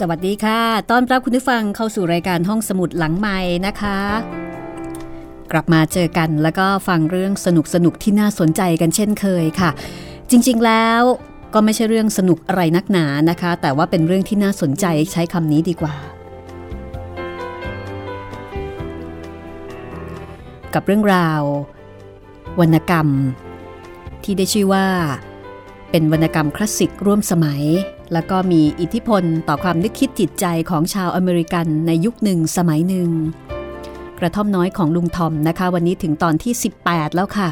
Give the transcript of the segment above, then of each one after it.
สวัสดีค่ะ ต้อนรับคุณผู้ฟังเข้าสู่รายการห้องสมุดหลังไม้นะคะ กลับมาเจอกันแล้วก็ฟังเรื่องสนุกสนุกที่น่าสนใจกันเช่นเคยค่ะ จริงๆแล้วก็ไม่ใช่เรื่องสนุกอะไรนักหนานะคะ แต่ว่าเป็นเรื่องที่น่าสนใจใช้คำนี้ดีกว่า กับเรื่องราว วรรณกรรม ที่ได้ชื่อว่า เป็นวรรณกรรมคลาสสิกร่วมสมัย แล้วก็มีอิทธิพลต่อความนึกคิดจิตใจของชาวอเมริกันในยุคหนึ่งสมัยหนึ่ง กระท่อมน้อยของลุงทอมนะคะ วันนี้ถึงตอนที่ 18 แล้วค่ะ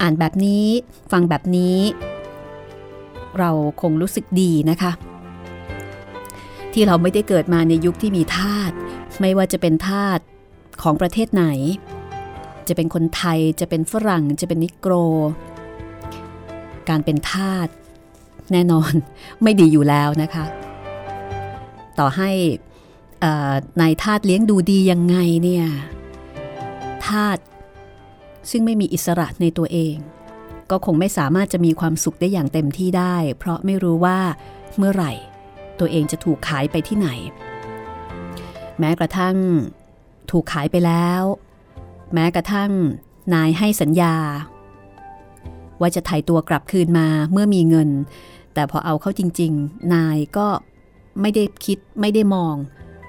อ่านแบบนี้ฟังแบบนี้ เราคงรู้สึกดีนะคะ ที่เราไม่ได้เกิดมาในยุคที่มีทาสไม่ว่าจะเป็นทาสของประเทศไหน จะเป็นคนไทยจะเป็นฝรั่งจะเป็นนิโกร การเป็นทาสแน่นอนไม่ดีอยู่แล้วนะคะ ต่อให้นายทาสเลี้ยงดูดียังไงเนี่ยทาสซึ่งไม่มีอิสระในตัวเอง ก็คงไม่สามารถจะมีความสุขได้อย่างเต็มที่ได้ เพราะไม่รู้ว่าเมื่อไหร่ ตัวเองจะถูกขายไปที่ไหน แม้กระทั่งถูกขายไปแล้ว แม้กระทั่งนายให้สัญญา ว่าจะถ่ายตัวกลับคืนมาเมื่อมีเงิน แต่พอเอาเข้าจริง ๆ นายก็ไม่ได้คิดไม่ได้มอง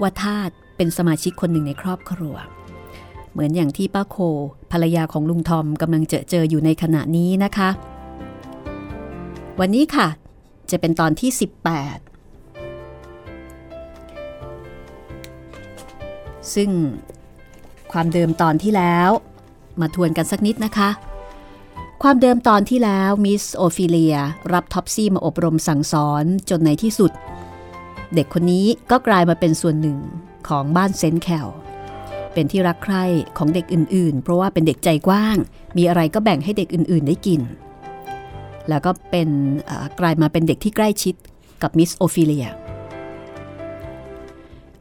ว่าทาตเป็นสมาชิกคนหนึ่งในครอบครัว เหมือนอย่างที่ป้าโค ภรรยาของลุงทอมกำลังเจอเจออยู่ในขณะนี้นะคะ วันนี้ค่ะ จะเป็นตอนที่ 18 ซึ่งความเดิมตอนที่แล้ว มาทวนกันสักนิดนะคะ ความเดิมตอนที่แล้วมิสโอฟิเลียรับท็อปซี่มาอบรมสั่งสอนจนในที่สุด เด็กคนนี้ก็กลายมาเป็นส่วนหนึ่งของบ้านเซนต์แคลร์เป็นที่รักใคร่ของเด็กอื่นๆ เพราะว่าเป็นเด็กใจกว้าง มีอะไรก็แบ่งให้เด็กอื่นๆ ได้กิน แล้วก็เป็นกลายมาเป็นเด็กที่ใกล้ชิดกับมิสโอฟิเลีย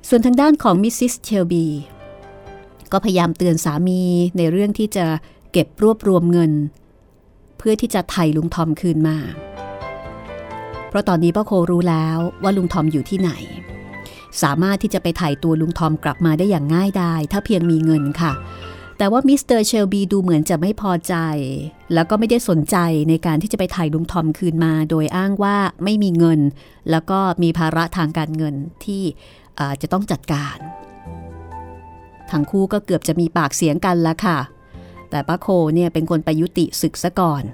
ส่วนทางด้านของมิสซิสเชลบีก็พยายามเตือนสามีในเรื่องที่จะเก็บรวบรวมเงิน เพื่อที่จะไถ่ลุงทอมคืนมา เพราะตอนนี้ป้าโครู้แล้วว่าลุงทอมอยู่ที่ไหน สามารถที่จะไปไถ่ตัวลุงทอมกลับมาได้อย่างง่ายดายถ้าเพียงมีเงินค่ะ แต่ว่ามิสเตอร์เชลบีดูเหมือนจะไม่พอใจ แล้วก็ไม่ได้สนใจในการที่จะไปไถ่ลุงทอมคืนมา โดยอ้างว่าไม่มีเงิน แล้วก็มีภาระทางการเงินที่จะต้องจัดการ ทั้งคู่ก็เกือบจะมีปากเสียงกันแล้วค่ะ แต่ป้าโคเนี่ยเป็นคนไปยุติศึกซะก่อน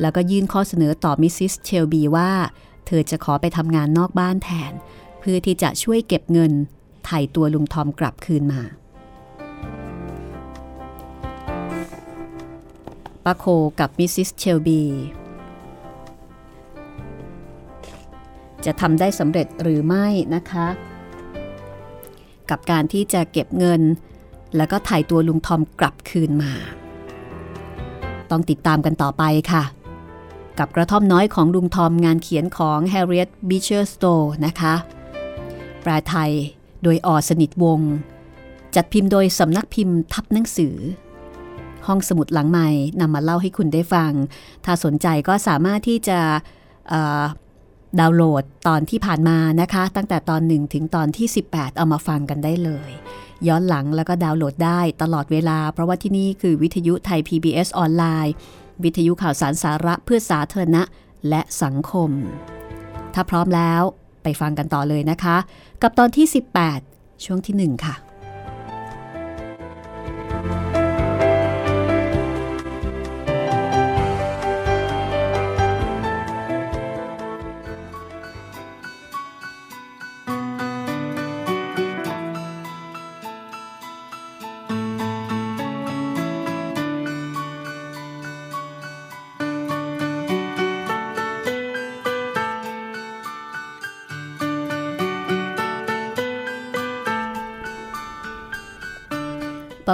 แล้วก็ยื่นข้อเสนอต่อมิสซิสเชลบีว่า เธอจะขอไปทำงานนอกบ้านแทน เพื่อที่จะช่วยเก็บเงินไถ่ตัวลุงทอมกลับคืนมาป้าโคกับมิสซิสเชลบี จะทำได้สำเร็จหรือไม่นะคะ กับการที่จะเก็บเงิน แล้วก็ไถ่ตัวลุงทอมกลับคืนมา ต้องติดตามกันต่อไปค่ะ กับกระท่อมน้อยของลุงทอมงานเขียนของ Harriet Beecher Stowe นะคะ แปลไทยโดยออสนิทวง จัดพิมพ์โดยสำนักพิมพ์ทับหนังสือ ห้องสมุดหลังใหม่นำมาเล่าให้คุณได้ฟัง ถ้าสนใจก็สามารถที่จะ ดาวน์โหลดตอนที่ผ่านมานะคะ ตั้งแต่ตอน 1 ถึงตอนที่ 18 เอามาฟังกันได้เลย ย้อนหลังแล้วก็ดาวน์โหลดได้ตลอดเวลา เพราะว่าที่นี่คือวิทยุไทย PBS ออนไลน์ วิทยุข่าวสารสาระเพื่อสาธารณะและสังคม ถ้าพร้อมแล้วไปฟังกันต่อเลยนะคะ กับตอนที่ 18 ช่วงที่ 1 ค่ะ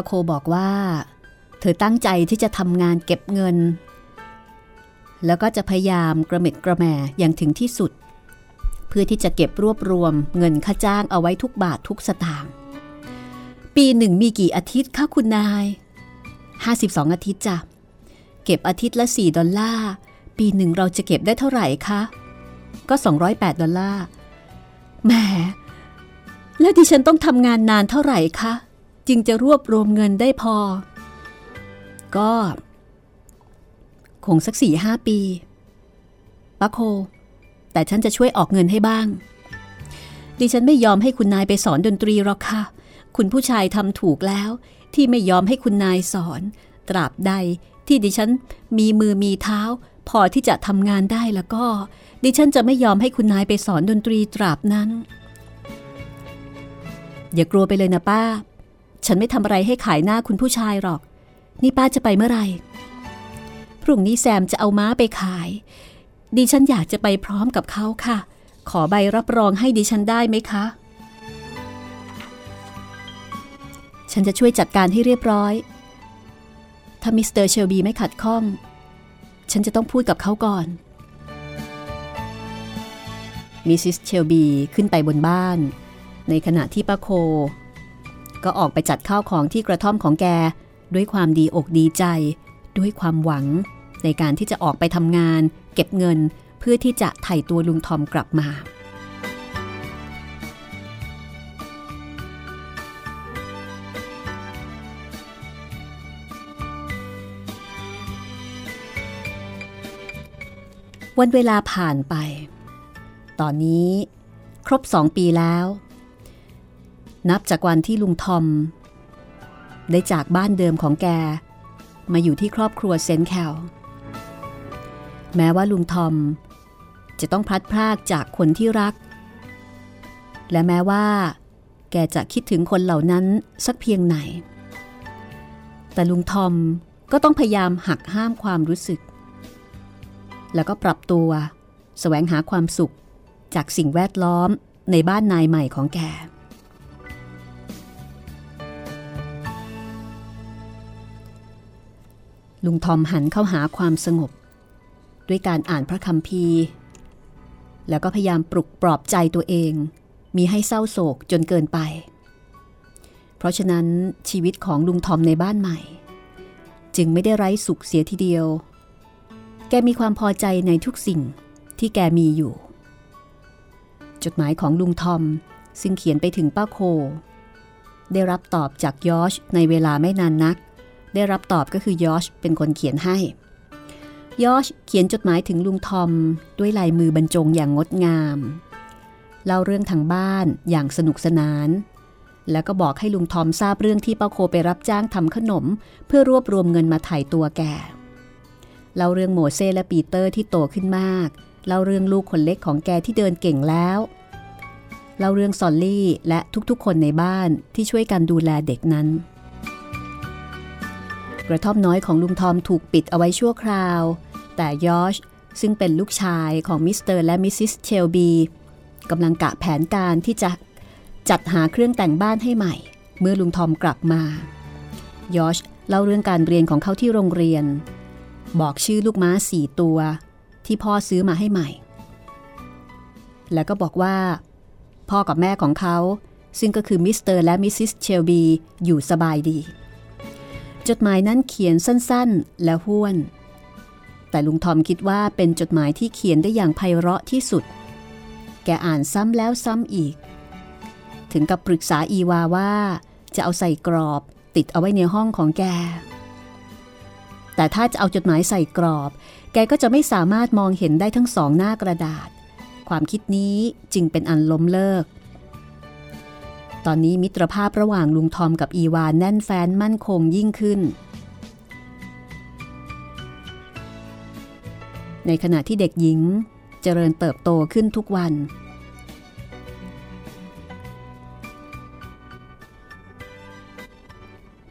าโคบอกว่า เธอตั้งใจที่จะทำงานเก็บเงิน แล้วก็จะพยายามกระเม็ดกระแมอย่างถึงที่สุด เพื่อที่จะเก็บรวบรวมเงินค่าจ้างเอาไว้ทุกบาททุกสตางค์ปีหนึ่งมีกี่อาทิตย์คะคุณนาย 52 อาทิตย์จ้ะ เก็บอาทิตย์ละ 4 ดอลลาร์ ปีหนึ่งเราจะเก็บได้เท่าไหร่คะ ก็ 208 ดอลลาร์ แหม แล้วดิฉันต้องทำงานนานเท่าไหร่คะ จึงจะรวบรวมเงินได้พอ ก็คงสักสี่ห้าปีปะโค แต่ฉันจะช่วยออกเงินให้บ้าง ดิฉันไม่ยอมให้คุณนายไปสอนดนตรีหรอกค่ะ คุณผู้ชายทำถูกแล้วที่ไม่ยอมให้คุณนายสอน ตราบใดที่ดิฉันมีมือมีเท้า พอที่จะทำงานได้แล้วก็ ดิฉันจะไม่ยอมให้คุณนายไปสอนดนตรีตราบนั้น อย่ากลัวไปเลยนะป้า ฉันไม่ทำอะไรให้ขายหน้าคุณผู้ชายหรอก นี่ป้าจะไปเมื่อไหร่ พรุ่งนี้แซมจะเอาม้าไปขาย ดิฉันอยากจะไปพร้อมกับเขาค่ะ ขอใบรับรองให้ดิฉันได้ไหมคะ ฉันจะช่วยจัดการให้เรียบร้อย ถ้ามิสเตอร์เชลบีไม่ขัดข้อง ฉันจะต้องพูดกับเขาก่อนมิสซิสเชลบีขึ้นไปบนบ้าน ในขณะที่ป้าโค ก็ออกไปจัดข้าวของที่กระท่อมของแก ด้วยความดีอกดีใจ ด้วยความหวัง ในการที่จะออกไปทำงาน เก็บเงินเพื่อที่จะไถ่ตัวลุงทอมกลับมา วันเวลาผ่านไป ตอนนี้ ครบสองปีแล้ว นับจากวันที่ลุงทอม ได้จากบ้านเดิมของแก มาอยู่ที่ครอบครัวเซนแคลแม้ว่าลุงทอม จะต้องพลัดพรากจากคนที่รัก และแม้ว่า แกจะคิดถึงคนเหล่านั้นสักเพียงไหน แต่ลุงทอมก็ต้องพยายามหักห้ามความรู้สึก แล้วก็ปรับตัวแสวงหาความสุขจากสิ่งแวดล้อมในบ้านนายใหม่ของแก ลุงทอมหันเข้าหาความสงบ ด้วยการอ่านพระคัมภีร์ แล้วก็พยายามปลุกปลอบใจตัวเอง มีให้เศร้าโศกจนเกินไป เพราะฉะนั้นชีวิตของลุงทอมในบ้านใหม่ จึงไม่ได้ไร้สุขเสียทีเดียว แกมีความพอใจในทุกสิ่งที่แกมีอยู่ จดหมายของลุงทอมซึ่งเขียนไปถึงป้าโค ได้รับตอบจากยอชในเวลาไม่นานนัก ได้รับตอบก็คือยอชเป็นคนเขียนให้ ยอชเขียนจดหมายถึงลุงทอม ด้วยลายมือบรรจงอย่างงดงาม เล่าเรื่องทางบ้านอย่างสนุกสนาน แล้วก็บอกให้ลุงทอมทราบเรื่องที่ป้าโคไปรับจ้างทำขนม เพื่อรวบรวมเงินมาถ่ายตัวแกเล่าเรื่องโมเซและปีเตอร์ที่โตขึ้นมาก เล่าเรื่องลูกคนเล็กของแกที่เดินเก่งแล้ว เล่าเรื่องซอลลี่และทุกๆ คนในบ้านที่ช่วยกันดูแลเด็กนั้น กระท่อมน้อยของลุงทอมถูกปิดเอาไว้ชั่วคราว แต่ยอชซึ่งเป็นลูกชายของมิสเตอร์และมิสซิสเชลบีกำลังกะแผนการที่จะจัดหาเครื่องแต่งบ้านให้ใหม่ เมื่อลุงทอมกลับมายอชเล่าเรื่องการเรียนของเขาที่โรงเรียน บอกชื่อลูกม้าสี่ตัว ที่พ่อซื้อมาให้ใหม่ แล้วก็บอกว่า พ่อกับแม่ของเขาซึ่งก็คือมิสเตอร์และมิสซิสเชลบีอยู่สบายดี จดหมายนั้นเขียนสั้นๆ และห้วน แต่ลุงทอมคิดว่าเป็นจดหมายที่เขียนได้อย่างไพเราะที่สุด แกอ่านซ้ำแล้วซ้ำอีก ถึงกับปรึกษาอีวาว่าจะเอาใส่กรอบติดเอาไว้ในห้องของแก แต่ถ้าจะเอาจดหมายใส่กรอบ แกก็จะไม่สามารถมองเห็นได้ทั้งสองหน้ากระดาษ ความคิดนี้จึงเป็นอันล้มเลิก ตอนนี้มิตรภาพระหว่างลุงทอมกับอีวานแน่นแฟ้นมั่นคงยิ่งขึ้น ในขณะที่เด็กหญิงเจริญเติบโตขึ้นทุกวัน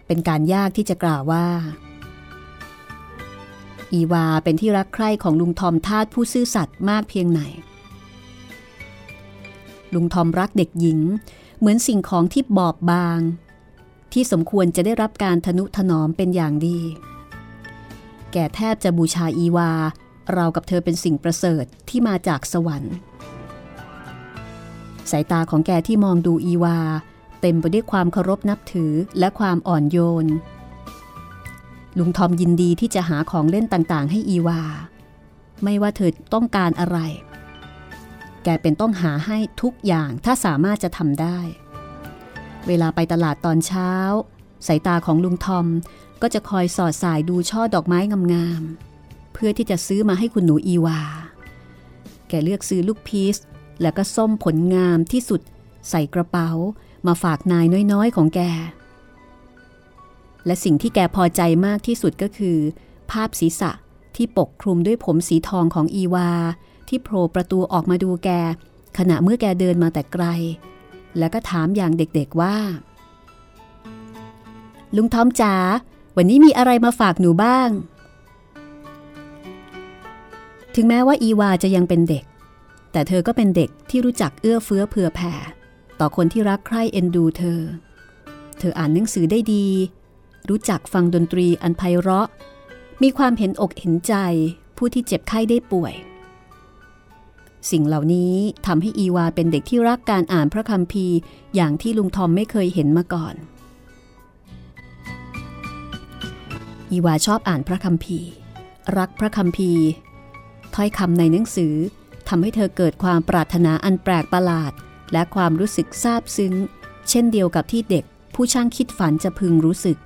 เป็นการยากที่จะกล่าวว่า อีวาเป็นที่รักใคร่ของลุงทอมทาสผู้ซื่อสัตย์มากเพียงไหน ลุงทอมรักเด็กหญิง เหมือนสิ่งของที่บอบบาง ที่สมควรจะได้รับการทนุถนอมเป็นอย่างดี แกแทบจะบูชาอีวา เรากับเธอเป็นสิ่งประเสริฐที่มาจากสวรรค์ สายตาของแกที่มองดูอีวา เต็มไปด้วยความเคารพนับถือและความอ่อนโยน ลุงทอมยินดีที่จะหาของเล่นต่างๆ ให้อีวา ไม่ว่าเธอต้องการอะไร แกเป็นต้องหาให้ทุกอย่างถ้าสามารถจะทำได้ เวลาไปตลาดตอนเช้า สายตาของลุงทอมก็จะคอยสอดสายดูช่อดอกไม้งามๆ เพื่อที่จะซื้อมาให้คุณหนูอีวา แกเลือกซื้อลูกพีชแล้วก็ส้มผลงามที่สุด ใส่กระเป๋า มาฝากนายน้อยๆของแก และสิ่งที่แกพอใจมากที่สุดก็คือ ภาพศีรษะที่ปกคลุมด้วยผมสีทองของอีวา ที่โผล่ประตูออกมาดูแก ขณะเมื่อแกเดินมาแต่ไกล แล้วก็ถามอย่างเด็กๆว่า ลุงทอมจ๋าวันนี้มีอะไรมาฝากหนูบ้าง ถึงแม้ว่าอีวาจะยังเป็นเด็ก แต่เธอก็เป็นเด็กที่รู้จักเอื้อเฟื้อเผื่อแผ่ ต่อคนที่รักใคร่เอ็นดูเธอ เธออ่านหนังสือได้ดี รู้จักฟังดนตรีอันไพเราะ มีความเห็นอกเห็นใจผู้ที่เจ็บไข้ได้ป่วย สิ่งเหล่านี้ทำให้อีวาเป็นเด็กที่รักการอ่านพระคัมภีร์ อย่างที่ลุงทอมไม่เคยเห็นมาก่อน อีวาชอบอ่านพระคัมภีร์ รักพระคัมภีร์ ถ้อยคำในหนังสือทำให้เธอเกิดความปรารถนาอันแปลกประหลาด และความรู้สึกซาบซึ้ง เช่นเดียวกับที่เด็กผู้ช่างคิดฝันจะพึงรู้สึก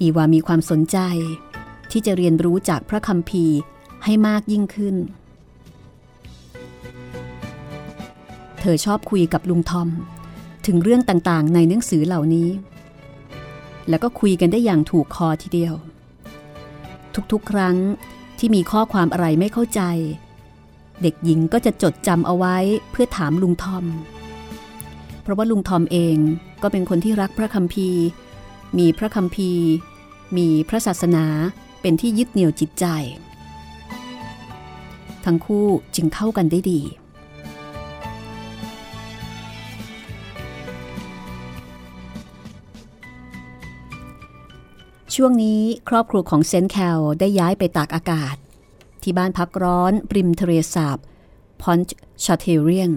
อีวามีความสนใจที่จะเรียนรู้จากพระคัมภีร์ให้มากยิ่งขึ้น เธอชอบคุยกับลุงทอม ถึงเรื่องต่างๆ ในหนังสือเหล่านี้ แล้วก็คุยกันได้อย่างถูกคอทีเดียว ทุกๆ ครั้งที่มีข้อความอะไรไม่เข้าใจ เด็กหญิงก็จะจดจำเอาไว้เพื่อถามลุงทอม เพราะว่าลุงทอมเองก็เป็นคนที่รักพระคัมภีร์ มีพระคัมภีร์มีพระศาสนาเป็นที่ยึดเหนี่ยวจิตใจ ทั้งคู่จึงเข้ากันได้ดี ช่วงนี้ครอบครัวของเซนแคลได้ย้ายไปตากอากาศ ที่บ้านพักร้อนริมทะเลสาบพอนช์ชาเทเรียน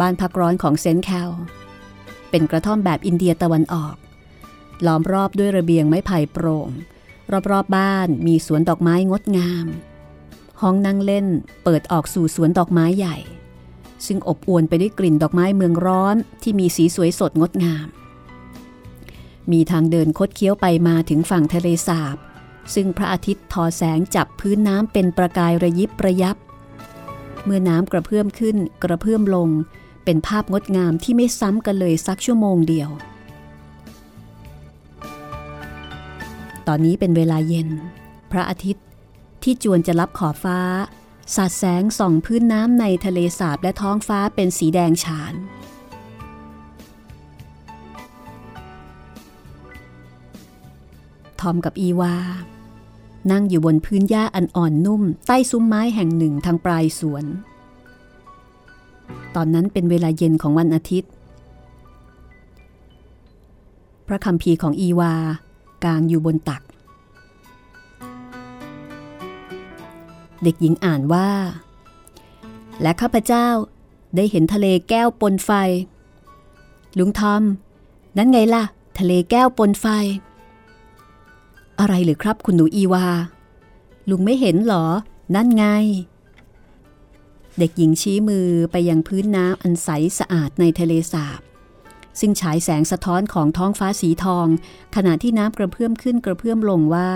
บ้านพักร้อนของเซนแคลเป็นกระท่อมแบบอินเดียตะวันออก ล้อมรอบด้วยระเบียงไม้ไผ่โปร่ง รอบๆบบ้านมีสวนดอกไม้งดงาม ห้องนั่งเล่นเปิดออกสู่สวนดอกไม้ใหญ่ ซึ่งอบอวลไปด้วยกลิ่นดอกไม้เมืองร้อนที่มีสีสวยสดงดงาม มีทางเดินคดเคี้ยวไปมาถึงฝั่งทะเลสาบ ซึ่งพระอาทิตย์ทอแสงจับพื้นน้ำเป็นประกายระยิบระยับ เมื่อน้ำกระเพื่อมขึ้นกระเพื่อมลง เป็นภาพงดงามที่ไม่ซ้ำกันเลยสักชั่วโมงเดียว ตอนนี้เป็นเวลาเย็น พระอาทิตย์ที่จวนจะรับขอบฟ้า สาดแสงส่องพื้นน้ำในทะเลสาบและท้องฟ้าเป็นสีแดงฉาน ทอมกับอีวา นั่งอยู่บนพื้นหญ้าอันอ่อนนุ่ม ใต้ซุ้มไม้แห่งหนึ่งทางปลายสวน ตอนนั้นเป็นเวลาเย็นของวันอาทิตย์ พระคำพีของอีวากางอยู่บนตัก เด็กหญิงอ่านว่า และข้าพเจ้าได้เห็นทะเลแก้วปนไฟ ลุงทอม นั่นไงล่ะ ทะเลแก้วปนไฟ อะไรหรือครับคุณหนูอีวา ลุงไม่เห็นหรอ นั่นไง เด็กหญิงชี้มือไปยังพื้นน้ำอันใสสะอาดในทะเลสาบ ซึ่งฉายแสงสะท้อนของท้องฟ้าสีทอง ขณะที่น้ำกระเพื่อมขึ้นกระเพื่อมลงว่า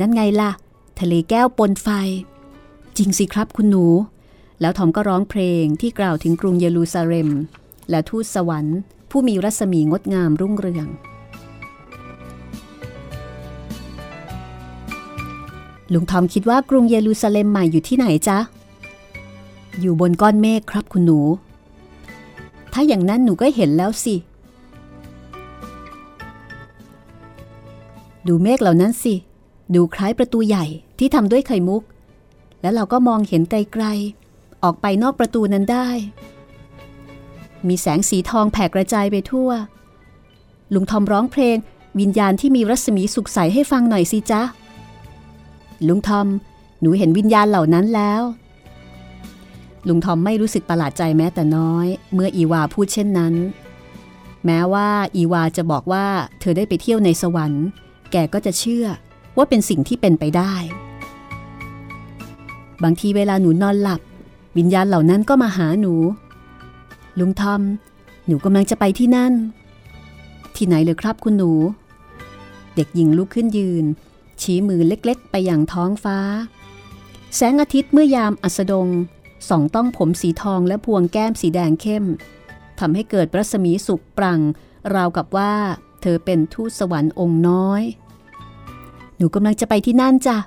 นั่นไงล่ะ ทะเลแก้วปนไฟ จริงสิครับคุณหนู แล้วทอมก็ร้องเพลงที่กล่าวถึงกรุงเยรูซาเล็ม และทูตสวรรค์ ผู้มีรัศมีงดงามรุ่งเรืองลุงทอมคิดว่ากรุงเยรูซาเล็มใหม่อยู่ที่ไหนจ๊ะ อยู่บนก้อนเมฆครับคุณหนู ถ้าอย่างนั้นหนูก็เห็นแล้วสิ ดูเมฆเหล่านั้นสิ ดูคล้ายประตูใหญ่ที่ทำด้วยไข่มุก แล้วเราก็มองเห็นไกลๆ ออกไปนอกประตูนั้นได้ มีแสงสีทองแผ่กระจายไปทั่ว ลุงทอมร้องเพลงวิญญาณที่มีรัศมีสุขใสให้ฟังหน่อยสิจ๊ะ ลุงทอม หนูเห็นวิญญาณเหล่านั้นแล้ว ลุงทอมไม่รู้สึกประหลาดใจแม้แต่น้อย เมื่ออีวาพูดเช่นนั้น แม้ว่าอีวาจะบอกว่าเธอได้ไปเที่ยวในสวรรค์ แกก็จะเชื่อว่าเป็นสิ่งที่เป็นไปได้ บางทีเวลาหนูนอนหลับ วิญญาณเหล่านั้นก็มาหาหนู ลุงทอม หนูกำลังจะไปที่นั่น ที่ไหนเลยครับคุณหนู เด็กหญิงลุกขึ้นยืน ชี้มือเล็กๆ ไปอย่างท้องฟ้า แสงอาทิตย์เมื่อยามอัสดง ส่องต้องผมสีทองและพวงแก้มสีแดงเข้มทำให้เกิดรัศมีสุกปรัง ราวกับว่า เธอเป็นทูตสวรรค์องค์น้อย หนูกำลังจะไปที่นั่นจ้ะ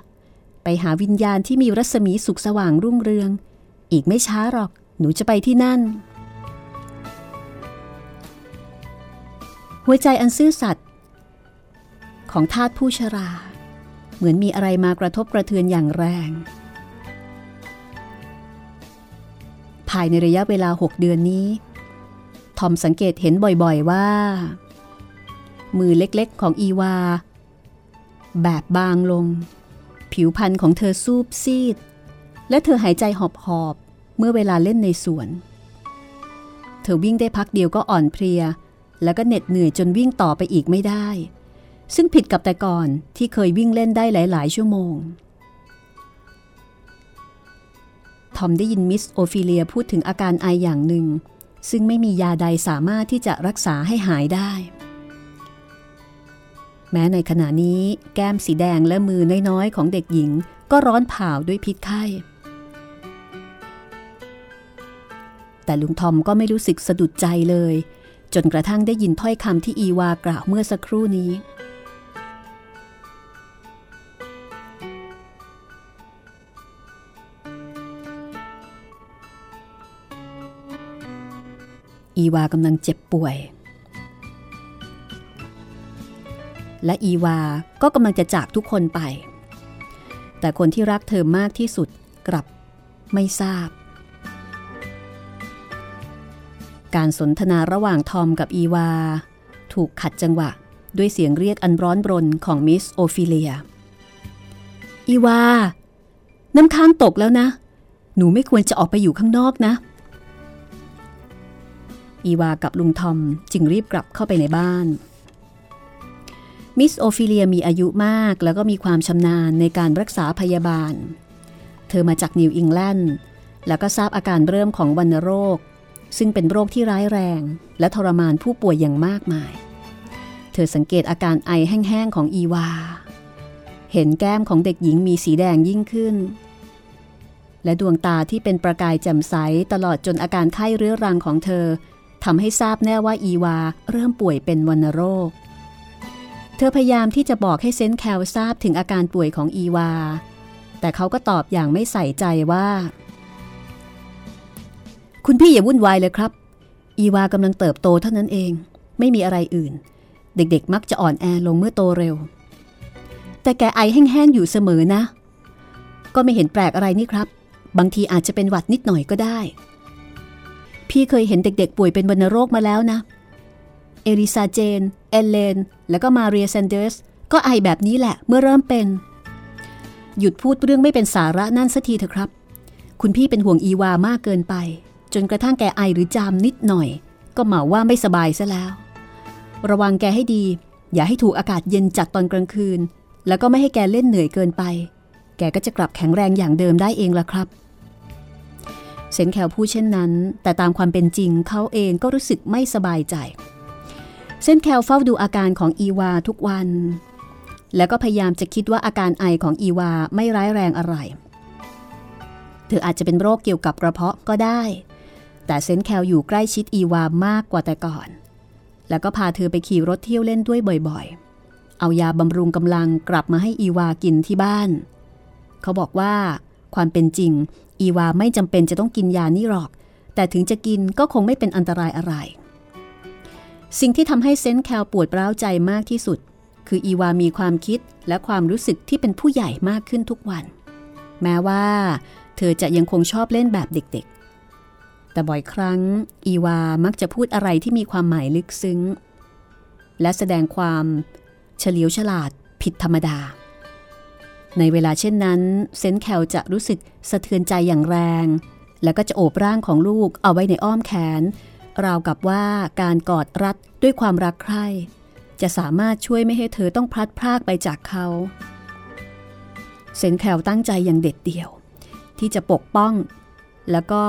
ไปหาวิญญาณที่มีรัศมีสุขสว่างรุ่งเรือง อีกไม่ช้าหรอก หนูจะไปที่นั่น หัวใจอันซื่อสัตย์ของทาสผู้ชรา เหมือนมีอะไรมากระทบกระเทือนอย่างแรง ภายในระยะเวลาหกเดือนนี้ ทอมสังเกตเห็นบ่อยๆว่า มือเล็กๆของอีวา แบบบางลง ผิวพรรณของเธอซูบซีด และเธอหายใจหอบๆ เมื่อเวลาเล่นในสวน เธอวิ่งได้พักเดียวก็อ่อนเพลีย แล้วก็เหน็ดเหนื่อยจนวิ่งต่อไปอีกไม่ได้ ซึ่งผิดกับแต่ก่อนที่เคยวิ่งเล่นได้หลาย ๆ ชั่วโมง ทอมได้ยินมิสโอฟิเลียพูดถึงอาการไออย่างหนึ่ง ซึ่งไม่มียาใดสามารถที่จะรักษาให้หายได้ แม้ในขณะนี้แก้มสีแดงและมือน้อยๆของเด็กหญิงก็ร้อนเผาด้วยพิษไข้ แต่ลุงทอมก็ไม่รู้สึกสะดุดใจเลย จนกระทั่งได้ยินถ้อยคำที่อีวากล่าวเมื่อสักครู่นี้ อีวากำลังเจ็บป่วย และอีวาก็กำลังจะจากทุกคนไป แต่คนที่รักเธอมากที่สุดกลับไม่ทราบ การสนทนาระหว่างทอมกับอีวา ถูกขัดจังหวะด้วยเสียงเรียกอันร้อนรนของมิสโอฟิเลีย อีวา น้ำค้างตกแล้วนะ หนูไม่ควรจะออกไปอยู่ข้างนอกนะ อีวากับลุงทอมจึงรีบกลับเข้าไปในบ้าน มิสโอฟิเลียมีอายุมากแล้วก็มีความชำนาญในการรักษาพยาบาล เธอมาจากนิวอิงแลนด์แล้วก็ทราบอาการเริ่มของวัณโรค ซึ่งเป็นโรคที่ร้ายแรง และทรมานผู้ป่วยอย่างมากมาย เธอสังเกตอาการไอแห้งๆของอีวา เห็นแก้มของเด็กหญิงมีสีแดงยิ่งขึ้นและดวงตาที่เป็นประกายแจ่มใสตลอดจนอาการไข้เรื้อรังของเธอ ทำให้ทราบแน่ว่าอีวาเริ่มป่วยเป็นวัณโรค เธอพยายามที่จะบอกให้เซนต์แคลทราบถึงอาการป่วยของอีวา แต่เขาก็ตอบอย่างไม่ใส่ใจว่า คุณพี่อย่าวุ่นวายเลยครับ อีวากำลังเติบโตเท่านั้นเอง ไม่มีอะไรอื่น เด็กๆมักจะอ่อนแอลงเมื่อโตเร็ว แต่แกไอแห้งๆอยู่เสมอนะ ก็ไม่เห็นแปลกอะไรนี่ครับ บางทีอาจจะเป็นหวัดนิดหน่อยก็ได้ พี่เคยเห็นเด็กๆ ป่วยเป็นวัณโรคมาแล้วนะ เอลิซาเจน เอเลน แล้วก็มาเรียแซนเดอร์ส ก็ไอแบบนี้แหละเมื่อเริ่มเป็น หยุดพูดเรื่องไม่เป็นสาระนั่นสักทีเถอะครับ คุณพี่เป็นห่วงอีวามากเกินไป จนกระทั่งแกไอหรือจามนิดหน่อย ก็เหมาว่าไม่สบายซะแล้ว ระวังแกให้ดี อย่าให้ถูกอากาศเย็นจัดตอนกลางคืน แล้วก็ไม่ให้แกเล่นเหนื่อยเกินไป แกก็จะกลับแข็งแรงอย่างเดิมได้เองละครับ เซนแคลพูดเช่นนั้น แต่ตามความเป็นจริงเขาเองก็รู้สึกไม่สบายใจ เซนแคลเฝ้าดูอาการของอีวาทุกวัน แล้วก็พยายามจะคิดว่าอาการไอของอีวาไม่ร้ายแรงอะไร เธออาจจะเป็นโรคเกี่ยวกับกระเพาะก็ได้ แต่เซนแคลอยู่ใกล้ชิดอีวามากกว่าแต่ก่อน แล้วก็พาเธอไปขี่รถเที่ยวเล่นด้วยบ่อยๆ เอายาบำรุงกำลังกลับมาให้อีวากินที่บ้าน เขาบอกว่าความเป็นจริง อีวาไม่จำเป็นจะต้องกินยานี่หรอก แต่ถึงจะกินก็คงไม่เป็นอันตรายอะไร สิ่งที่ทำให้เซนต์แคลปวดร้าวใจมากที่สุด คืออีวามีความคิดและความรู้สึกที่เป็นผู้ใหญ่มากขึ้นทุกวัน แม้ว่า เธอจะยังคงชอบเล่นแบบเด็กๆ แต่บ่อยครั้ง อีวามักจะพูดอะไรที่มีความหมายลึกซึ้ง และแสดงความเฉลียวฉลาดผิดธรรมดา ในเวลาเช่นนั้น เซนแคลจะรู้สึกสะเทือนใจอย่างแรง แล้วก็จะโอบร่างของลูกเอาไว้ในอ้อมแขน ราวกับว่าการกอดรัดด้วยความรักใคร่จะสามารถช่วยไม่ให้เธอต้องพลัดพรากไปจากเขา เซนแคลตั้งใจอย่างเด็ดเดี่ยว ที่จะปกป้อง แล้วก็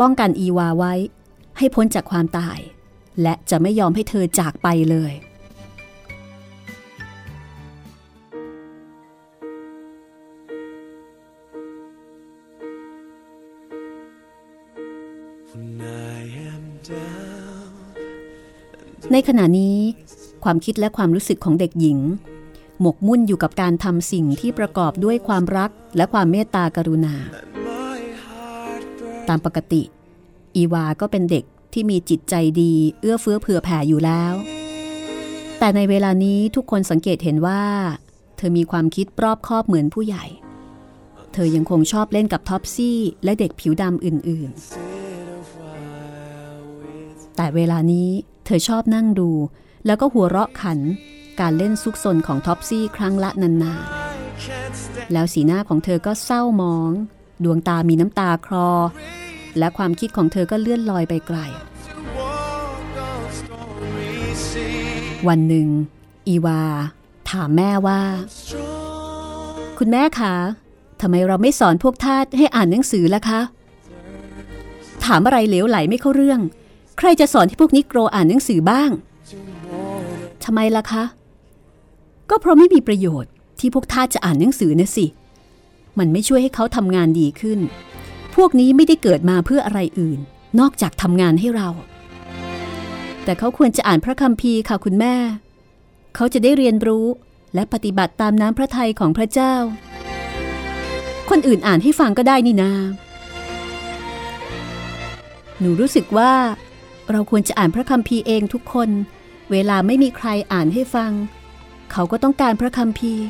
ป้องกันอีวาไว้ ให้พ้นจากความตาย และจะไม่ยอมให้เธอจากไปเลย ในขณะนี้ ความคิดและความรู้สึกของเด็กหญิง หมกมุ่นอยู่กับการทำสิ่งที่ประกอบด้วยความรักและความเมตตากรุณา ตามปกติ อีวาก็เป็นเด็กที่มีจิตใจดีเอื้อเฟื้อเผื่อแผ่อยู่แล้ว แต่ในเวลานี้ทุกคนสังเกตเห็นว่า เธอมีความคิดรอบคอบเหมือนผู้ใหญ่ เธอยังคงชอบเล่นกับท็อปซี่และเด็กผิวดำอื่นๆ แต่เวลานี้ เธอชอบนั่งดู แล้วก็หัวเราะขัน การเล่นซุกซนของท็อปซี่ครั้งละนานๆ แล้วสีหน้าของเธอก็เศร้ามอง ดวงตามีน้ำตาคลอ และความคิดของเธอก็เลื่อนลอยไปไกล วันหนึ่ง อีวา ถามแม่ว่า คุณแม่คะทำไมเราไม่สอนพวกทาสให้อ่านหนังสือล่ะคะ ถามอะไรเหลวไหลไม่เข้าเรื่อง ใครจะสอนที่พวกนิโกรอ่านหนังสือบ้างทำไมล่ะคะ ก็เพราะไม่มีประโยชน์ที่พวกท่าจะอ่านหนังสือนะสิ มันไม่ช่วยให้เขาทำงานดีขึ้น พวกนี้ไม่ได้เกิดมาเพื่ออะไรอื่น นอกจากทำงานให้เรา แต่เขาควรจะอ่านพระคัมภีร์ค่ะคุณแม่ เขาจะได้เรียนรู้และปฏิบัติตามน้ำพระทัยของพระเจ้า คนอื่นอ่านให้ฟังก็ได้นี่นา หนูรู้สึกว่า เราควรจะอ่านพระคัมภีร์เองทุกคน เวลาไม่มีใครอ่านให้ฟัง เขาก็ต้องการพระคัมภีร์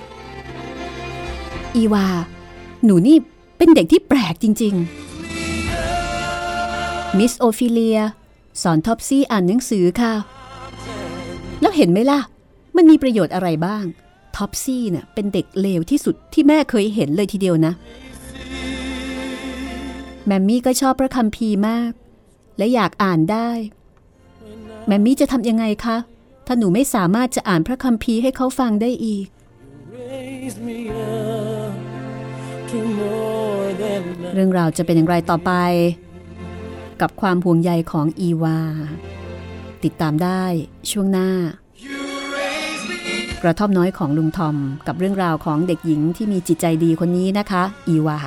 อีวา หนูนี่เป็นเด็กที่แปลกจริง ๆ มิสโอฟิเลีย สอนท็อปซี่อ่านหนังสือค่ะ แล้วเห็นไหมล่ะ มันมีประโยชน์อะไรบ้าง ท็อปซี่เน่ะเป็นเด็กเลวที่สุดที่แม่เคยเห็นเลยทีเดียวนะ แมมมี่ก็ชอบพระคัมภีร์มาก และอยากอ่านได้ แมมมี่จะทำยังไงคะ ถ้าหนูไม่สามารถจะอ่านพระคัมภีร์ให้เขาฟังได้อีก เรื่องราวจะเป็นอย่างไรต่อไป กับความห่วงใยของอีวา ติดตามได้ช่วงหน้า กระท่อมน้อยของลุงทอม กับเรื่องราวของเด็กหญิงที่มีจิตใจดีคนนี้นะคะ อีวา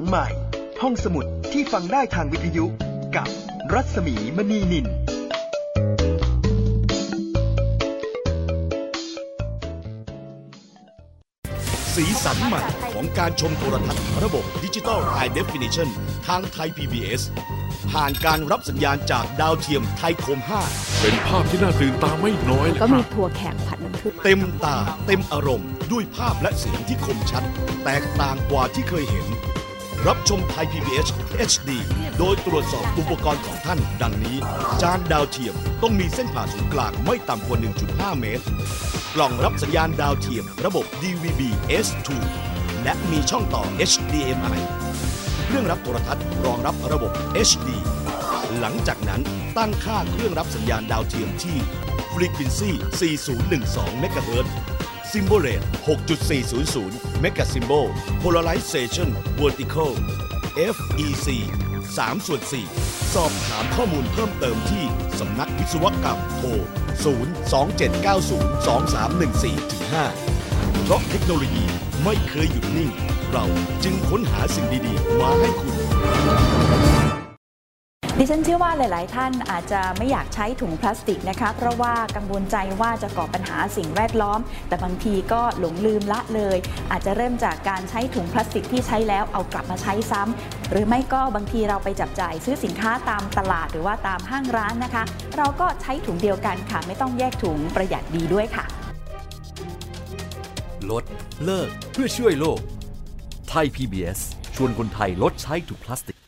งสมุดหลังใหม่ ห้องสมุดที่ฟังได้ทางวิทยุกับรัศมีมณีนิน สีสันใหม่ของการชมโทรทัศน์ระบบดิจิตอล High Definition ทางไทย PBS ผ่านการรับสัญญาณจากดาวเทียมไทยคมเป็นภาพที่น่าตื่นตาไม่น้อยเลยก็คมีรับ ถั่วแขกผัดน้ำผึ้ง5เต็มตาเต็มอารมณ์ ด้วยภาพและเสียงที่คมชัด แตกต่างกว่าที่เคยเห็น รับชมไทย PBS HD โดยตรวจสอบอุปกรณ์ของท่าน ดังนี้ จานดาวเทียมต้องมีเส้นผ่าศูนย์กลางไม่ต่ำกว่า 1.5 เมตร กล่องรับสัญญาณดาวเทียมระบบ DVB S2 และมีช่องต่อ HDMI เครื่องรับโทรทัศน์รองรับระบบ HD หลังจากนั้นตั้งค่าเครื่องรับสัญญาณดาวเทียมที่ Frequency 4012 MHz Symbol Rate 6.400 Mega Symbol Polarization Vertical FEC 3ส่วน4สอบถามข้อมูลเพิ่มเติมที่สำนักวิศวกรรมโทร 027902314-5 เพราะเทคโนโลยีไม่เคยหยุดนิ่ง เราจึงค้นหาสิ่งดี ๆ มาให้คุณ ดิฉันเชื่อว่าหลาย ๆ ท่านอาจจะไม่อยากใช้ถุงพลาสติกนะคะเพราะว่ากังวลใจว่าจะก่อปัญหาสิ่งแวดล้อม แต่บางทีก็หลงลืมละเลย อาจจะเริ่มจากการใช้ถุงพลาสติกที่ใช้แล้วเอากลับมาใช้ซ้ำหรือไม่ก็บางทีเราไปจับจ่ายซื้อสินค้าตามตลาดหรือว่าตามห้างร้านนะคะ เราก็ใช้ถุงเดียวกันค่ะ ไม่ต้องแยกถุงประหยัดดีด้วยค่ะ ลดเลิกเพื่อช่วยโลก ไทย PBS ชวนคนไทยลดใช้ถุงพลาสติก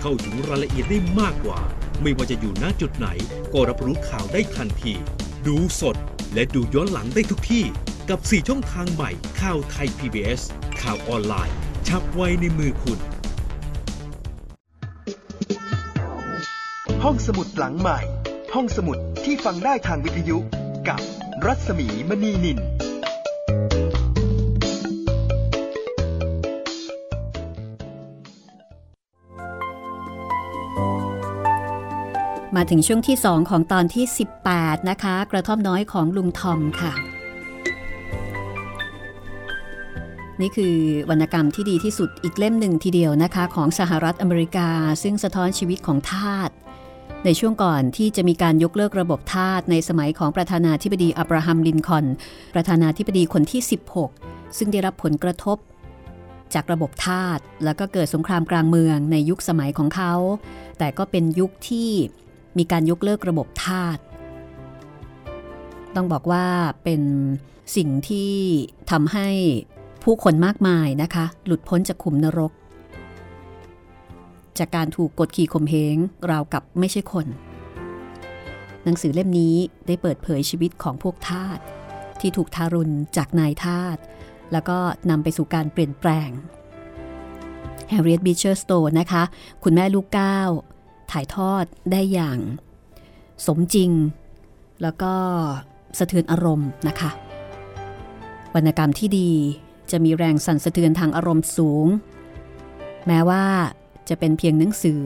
เข้าถึงรายละเอียดได้มากกว่า ไม่ว่าจะอยู่ณจุดไหน ก็รับรู้ข่าวได้ทันที ดูสดและดูย้อนหลังได้ทุกที่ กับ 4 ช่องทางใหม่ข่าวไทย PBS ข่าวออนไลน์ ชับไว้ในมือคุณ ห้องสมุดหลังใหม่ ห้องสมุดที่ฟังได้ทางวิทยุ กับรัศมีมณีนิน มาถึงช่วงที่ 2 ของตอนที่ 18 นะคะ กระท่อมน้อยของลุงทอมค่ะ นี่คือวรรณกรรมที่ดีที่สุดอีกเล่มหนึ่งทีเดียวนะคะ ของสหรัฐอเมริกา ซึ่งสะท้อนชีวิตของทาสในช่วงก่อนที่จะมีการยกเลิกระบบทาสในสมัยของประธานาธิบดีอับราฮัมลินคอนประธานาธิบดีคนที่ 16 ซึ่งได้รับผลกระทบจากระบบทาสแล้วก็เกิดสงครามกลางเมืองในยุคสมัยของเขา แต่ก็เป็นยุคที่ มีการยกเลิกระบบทาสต้องบอกว่าเป็นสิ่งที่ทำให้ผู้คนมากมายนะคะ หลุดพ้นจากขุมนรก จากการถูกกดขี่ข่มเหงราวกับไม่ใช่คน หนังสือเล่มนี้ได้เปิดเผยชีวิตของพวกทาสที่ถูกทารุณจากนายทาสแล้วก็นำไปสู่การเปลี่ยนแปลงแฮร์ริเอตบีเชอร์สโตว์นะคะ คุณแม่ลูกเก้า ถ่ายทอดได้อย่าง สมจริง แล้วก็สะเทือนอารมณ์นะคะ วรรณกรรมที่ดีจะมีแรงสั่นสะเทือนทางอารมณ์สูง แม้ว่าจะเป็นเพียงหนังสือ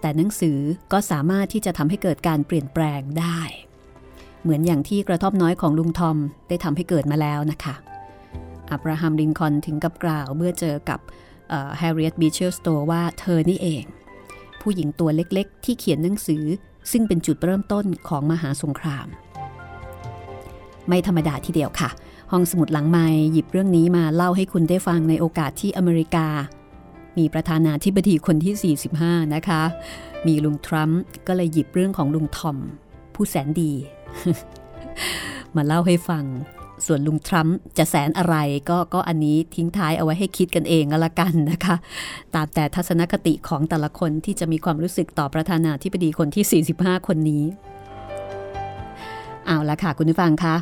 แต่หนังสือก็สามารถที่จะทำให้เกิดการเปลี่ยนแปลงได้ เหมือนอย่างที่กระท่อมน้อยของลุงทอมได้ทำให้เกิดมาแล้วนะคะอับราฮัมลินคอล์นถึงกับกล่าวเมื่อเจอกับแฮร์ริเอตบีเชอร์สโตว์ว่าเธอนี่เอง ผู้หญิงตัวเล็กๆ ที่เขียนหนังสือ ซึ่งเป็นจุดเริ่มต้นของมหาสงคราม ไม่ธรรมดาทีเดียวค่ะ ห้องสมุดหลังไม้หยิบเรื่องนี้มาเล่าให้คุณได้ฟังในโอกาสที่อเมริกา มีประธานาธิบดีคนที่ 45 นะคะ มีลุงทรัมป์ก็เลยหยิบเรื่องของลุงทอม ผู้แสนดี มาเล่าให้ฟัง ส่วนลุงทรัมป์จะแสนอะไรก็ก็อันนี้ทิ้งท้ายเอาไว้ให้คิดกันเองก็แล้วกันนะคะ ตามแต่ทัศนคติของแต่ละคนที่จะมีความรู้สึกต่อประธานาธิบดีคนที่ 45 คนนี้ เอาละค่ะคุณผู้ฟังคะ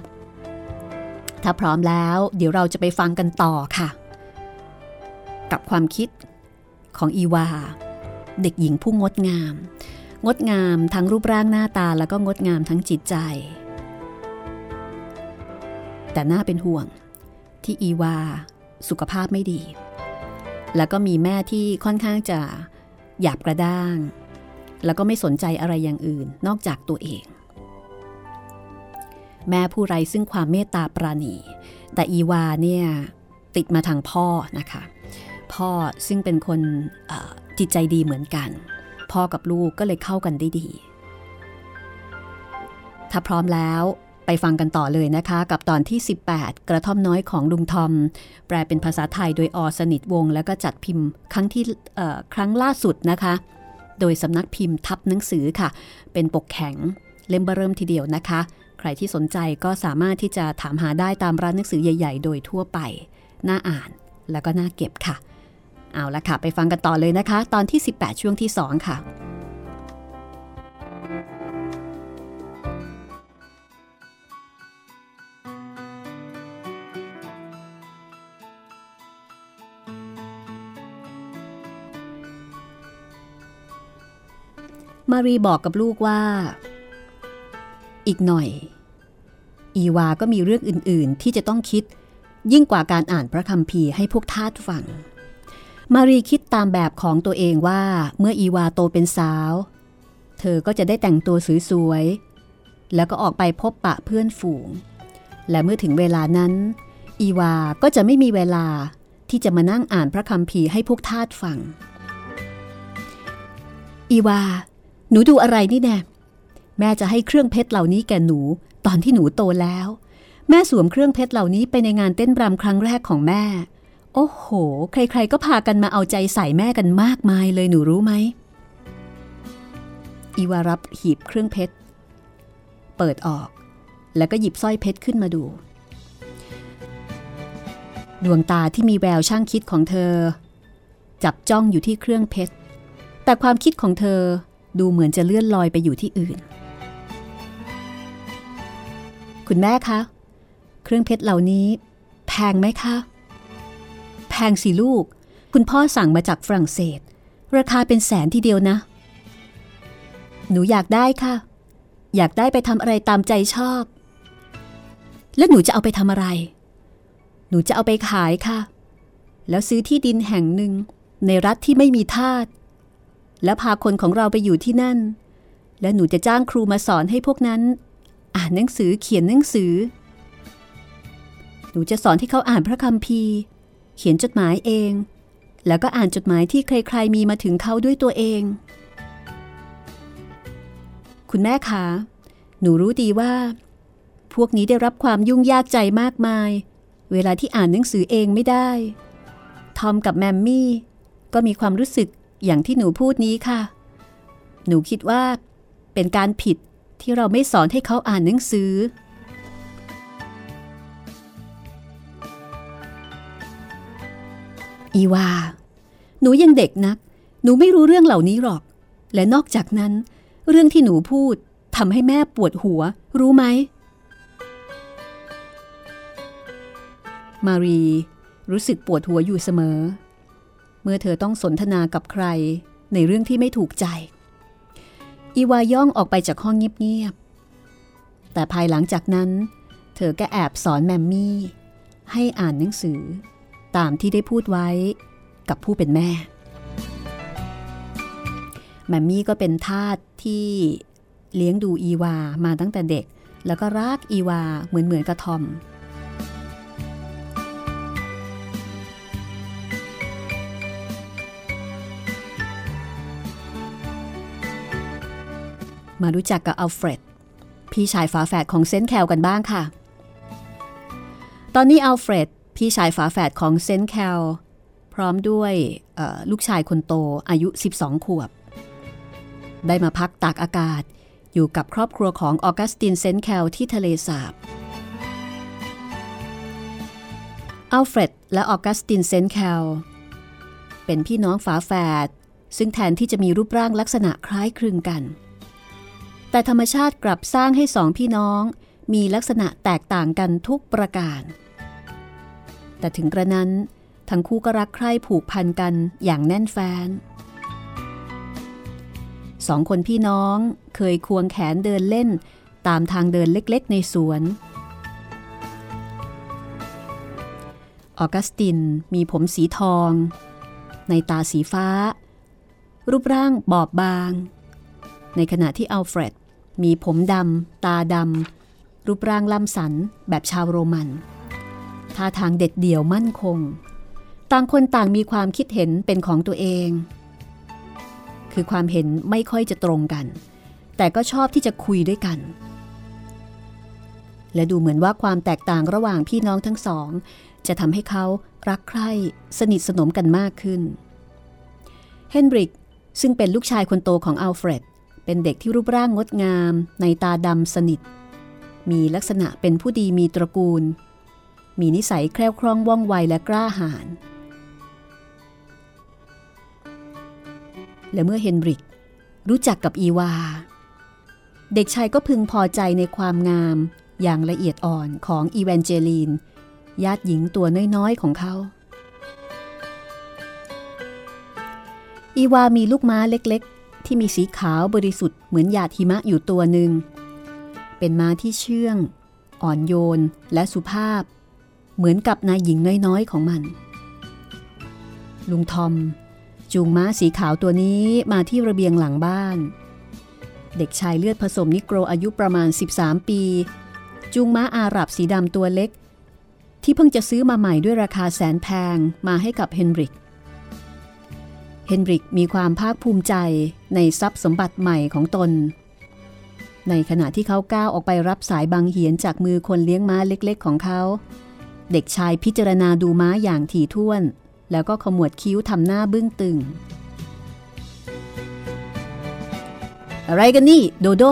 ถ้าพร้อมแล้วเดี๋ยวเราจะไปฟังกันต่อค่ะ กับความคิดของอีวา เด็กหญิงผู้งดงาม งดงามทั้งรูปร่างหน้าตาแล้วก็งดงามทั้งจิตใจ แต่น่าเป็นห่วง ที่อีวา สุขภาพไม่ดี แล้วก็มีแม่ที่ค่อนข้างจะหยาบกระด้าง แล้วก็ไม่สนใจอะไรอย่างอื่นนอกจากตัวเอง แม่ผู้ไรซึ่งความเมตตาปราณี แต่อีวาเนี่ยติดมาทางพ่อนะคะ พ่อซึ่งเป็นคนจิตใจดีเหมือนกัน พ่อกับลูกก็เลยเข้ากันได้ดี ถ้าพร้อมแล้ว ไปฟังกันต่อเลยนะคะ กับตอนที่ 18 กระท่อมน้อยของลุงทอม แปลเป็นภาษาไทยโดยอสนิทวง แล้วก็จัดพิมพ์ครั้งที่ครั้งล่าสุดนะคะ โดยสำนักพิมพ์ทับหนังสือค่ะ เป็นปกแข็งเล่มเบเริ่มทีเดียวนะคะ ใครที่สนใจก็สามารถที่จะถามหาได้ตามร้านหนังสือใหญ่ ๆ โดยทั่วไปน่าอ่านแล้วก็น่าเก็บค่ะ เอาละค่ะ ไปฟังกันต่อเลยนะคะ ตอนที่ 18 ช่วงที่ 2 ค่ะ มารีบอกกับลูกว่า อีกหน่อย อีวาก็มีเรื่องอื่น ๆ ที่จะต้องคิดยิ่งกว่าการอ่านพระคัมภีร์ให้พวกทาสฟัง มารีคิดตามแบบของตัวเองว่าเมื่ออีวาโตเป็นสาว เธอก็จะได้แต่งตัวสวยๆ แล้วก็ออกไปพบปะเพื่อนฝูง และเมื่อถึงเวลานั้น อีวาก็จะไม่มีเวลาที่จะมานั่งอ่านพระคัมภีร์ให้พวกทาสฟัง อีวา หนูดูอะไรนี่แน่แม่จะให้เครื่องเพชรเหล่านี้แก่หนูตอนที่หนูโตแล้ว แม่สวมเครื่องเพชรเหล่านี้ไปในงานเต้นรำครั้งแรกของแม่ โอ้โห ใครๆก็พากันมาเอาใจใส่แม่กันมากมายเลยหนูรู้ไหมอีวารับหีบเครื่องเพชร เปิดออก แล้วก็หยิบสร้อยเพชรขึ้นมาดู ดวงตาที่มีแววช่างคิดของเธอ จับจ้องอยู่ที่เครื่องเพชร แต่ความคิดของเธอ ดูเหมือนจะเลื่อนลอยไปอยู่ที่อื่น คุณแม่คะ เครื่องเพชรเหล่านี้ แพงไหมคะ แพงสิลูก คุณพ่อสั่งมาจากฝรั่งเศส ราคาเป็นแสนทีเดียวนะ หนูอยากได้ค่ะ อยากได้ไปทำอะไรตามใจชอบ แล้วหนูจะเอาไปทำอะไร หนูจะเอาไปขายค่ะ แล้วซื้อที่ดินแห่งหนึ่งในรัฐที่ไม่มีทาส แล้วพาคนของเราไปอยู่ที่นั่น และหนูจะจ้างครูมาสอนให้พวกนั้น อ่านหนังสือเขียนหนังสือ หนูจะสอนให้เขาอ่านพระคัมภีร์ เขียนจดหมายเอง แล้วก็อ่านจดหมายที่ใคร ๆ มีมาถึงเขาด้วยตัวเอง คุณแม่คะหนูรู้ดีว่า พวกนี้ได้รับความยุ่งยากใจมากมาย เวลาที่อ่านหนังสือเองไม่ได้ ทอมกับแมมมี่ก็มีความรู้สึก อย่างที่หนูพูดนี้ค่ะ หนูคิดว่าเป็นการผิดที่เราไม่สอนให้เขาอ่านหนังสือ อีวา หนูยังเด็กนัก หนูไม่รู้เรื่องเหล่านี้หรอก และนอกจากนั้น เรื่องที่หนูพูดทำให้แม่ปวดหัว รู้ไหม มารีรู้สึกปวดหัวอยู่เสมอ เมื่อเธอต้องสนทนากับใครในเรื่องที่ไม่ถูกใจ อีวาย่องออกไปจากห้องเงียบๆ แต่ภายหลังจากนั้น เธอก็แอบสอนแมมมี่ ให้อ่านหนังสือ ตามที่ได้พูดไว้กับผู้เป็นแม่ แมมมี่ก็เป็นทาสที่เลี้ยงดูอีวามาตั้งแต่เด็ก แล้วก็รักอีวาเหมือนเหมือนกับทอม มารู้จักกับอัลเฟรด พี่ชายฝาแฝดของเซนแคลกันบ้างค่ะ ตอนนี้อัลเฟรด พี่ชายฝาแฝดของเซนแคลพร้อมด้วยลูกชายคนโตอายุ 12 ขวบ ได้มาพักตากอากาศอยู่กับครอบครัวของออกัสตินเซนแคลที่ทะเลสาบอัลเฟรดและออกัสตินเซนแคลเป็นพี่น้องฝาแฝดซึ่งแทนที่จะมีรูปร่างลักษณะคล้ายคลึงกัน แต่ธรรมชาติกลับสร้างให้สองพี่น้อง มีลักษณะแตกต่างกันทุกประการ แต่ถึงกระนั้น ทั้งคู่ก็รักใคร่ผูกพันกันอย่างแน่นแฟ้นสองคนพี่น้องเคยควงแขนเดินเล่น ตามทางเดินเล็กๆ ในสวน ออกัสตินมีผมสีทอง ในตาสีฟ้า รูปร่างบอบบาง ในขณะที่อัลเฟรด มีผมดำ ตาดำ รูปร่างล่ำสันแบบชาวโรมันท่าทางเด็ดเดี่ยวมั่นคง ต่างคนต่างมีความคิดเห็นเป็นของตัวเอง คือความเห็นไม่ค่อยจะตรงกัน แต่ก็ชอบที่จะคุยด้วยกัน และดูเหมือนว่าความแตกต่างระหว่างพี่น้องทั้งสอง จะทำให้เขารักใคร่สนิทสนมกันมากขึ้น เฮนริกซึ่งเป็นลูกชายคนโตของอัลเฟรด เป็นเด็กที่รูปร่างงดงาม ในตาดำสนิท มีลักษณะเป็นผู้ดีมีตระกูล มีนิสัยแคล่วคล่องว่องไวและกล้าหาญและเมื่อเฮนริก รู้จักกับอีวา เด็กชายก็พึงพอใจในความงามอย่างละเอียดอ่อนของอีแวนเจลีน ญาติหญิงตัวน้อยๆของเขาอีวามีลูกม้าเล็ก ที่มีสีขาวบริสุทธิ์เหมือนหยาดหิมะอยู่ตัวหนึ่ง เป็นม้าที่เชื่อง อ่อนโยนและสุภาพ เหมือนกับนายหญิงน้อยๆของมัน ลุงทอม จูงม้าสีขาวตัวนี้มาที่ระเบียงหลังบ้าน เด็กชายเลือดผสมนิโกรอายุประมาณ 13 ปี จูงม้าอาหรับสีดำตัวเล็ก ที่เพิ่งจะซื้อมาใหม่ด้วยราคาแสนแพงมาให้กับเฮนริก เฮนริกมีความภาคภูมิใจในทรัพย์สมบัติใหม่ของตน ในขณะที่เขาก้าวออกไปรับสายบางเหียนจากมือคนเลี้ยงม้าเล็กๆ ของเขา เด็กชายพิจารณาดูม้าอย่างถี่ถ้วน แล้วก็ขมวดคิ้วทำหน้าบึ้งตึง อะไรกันนี่ โดโด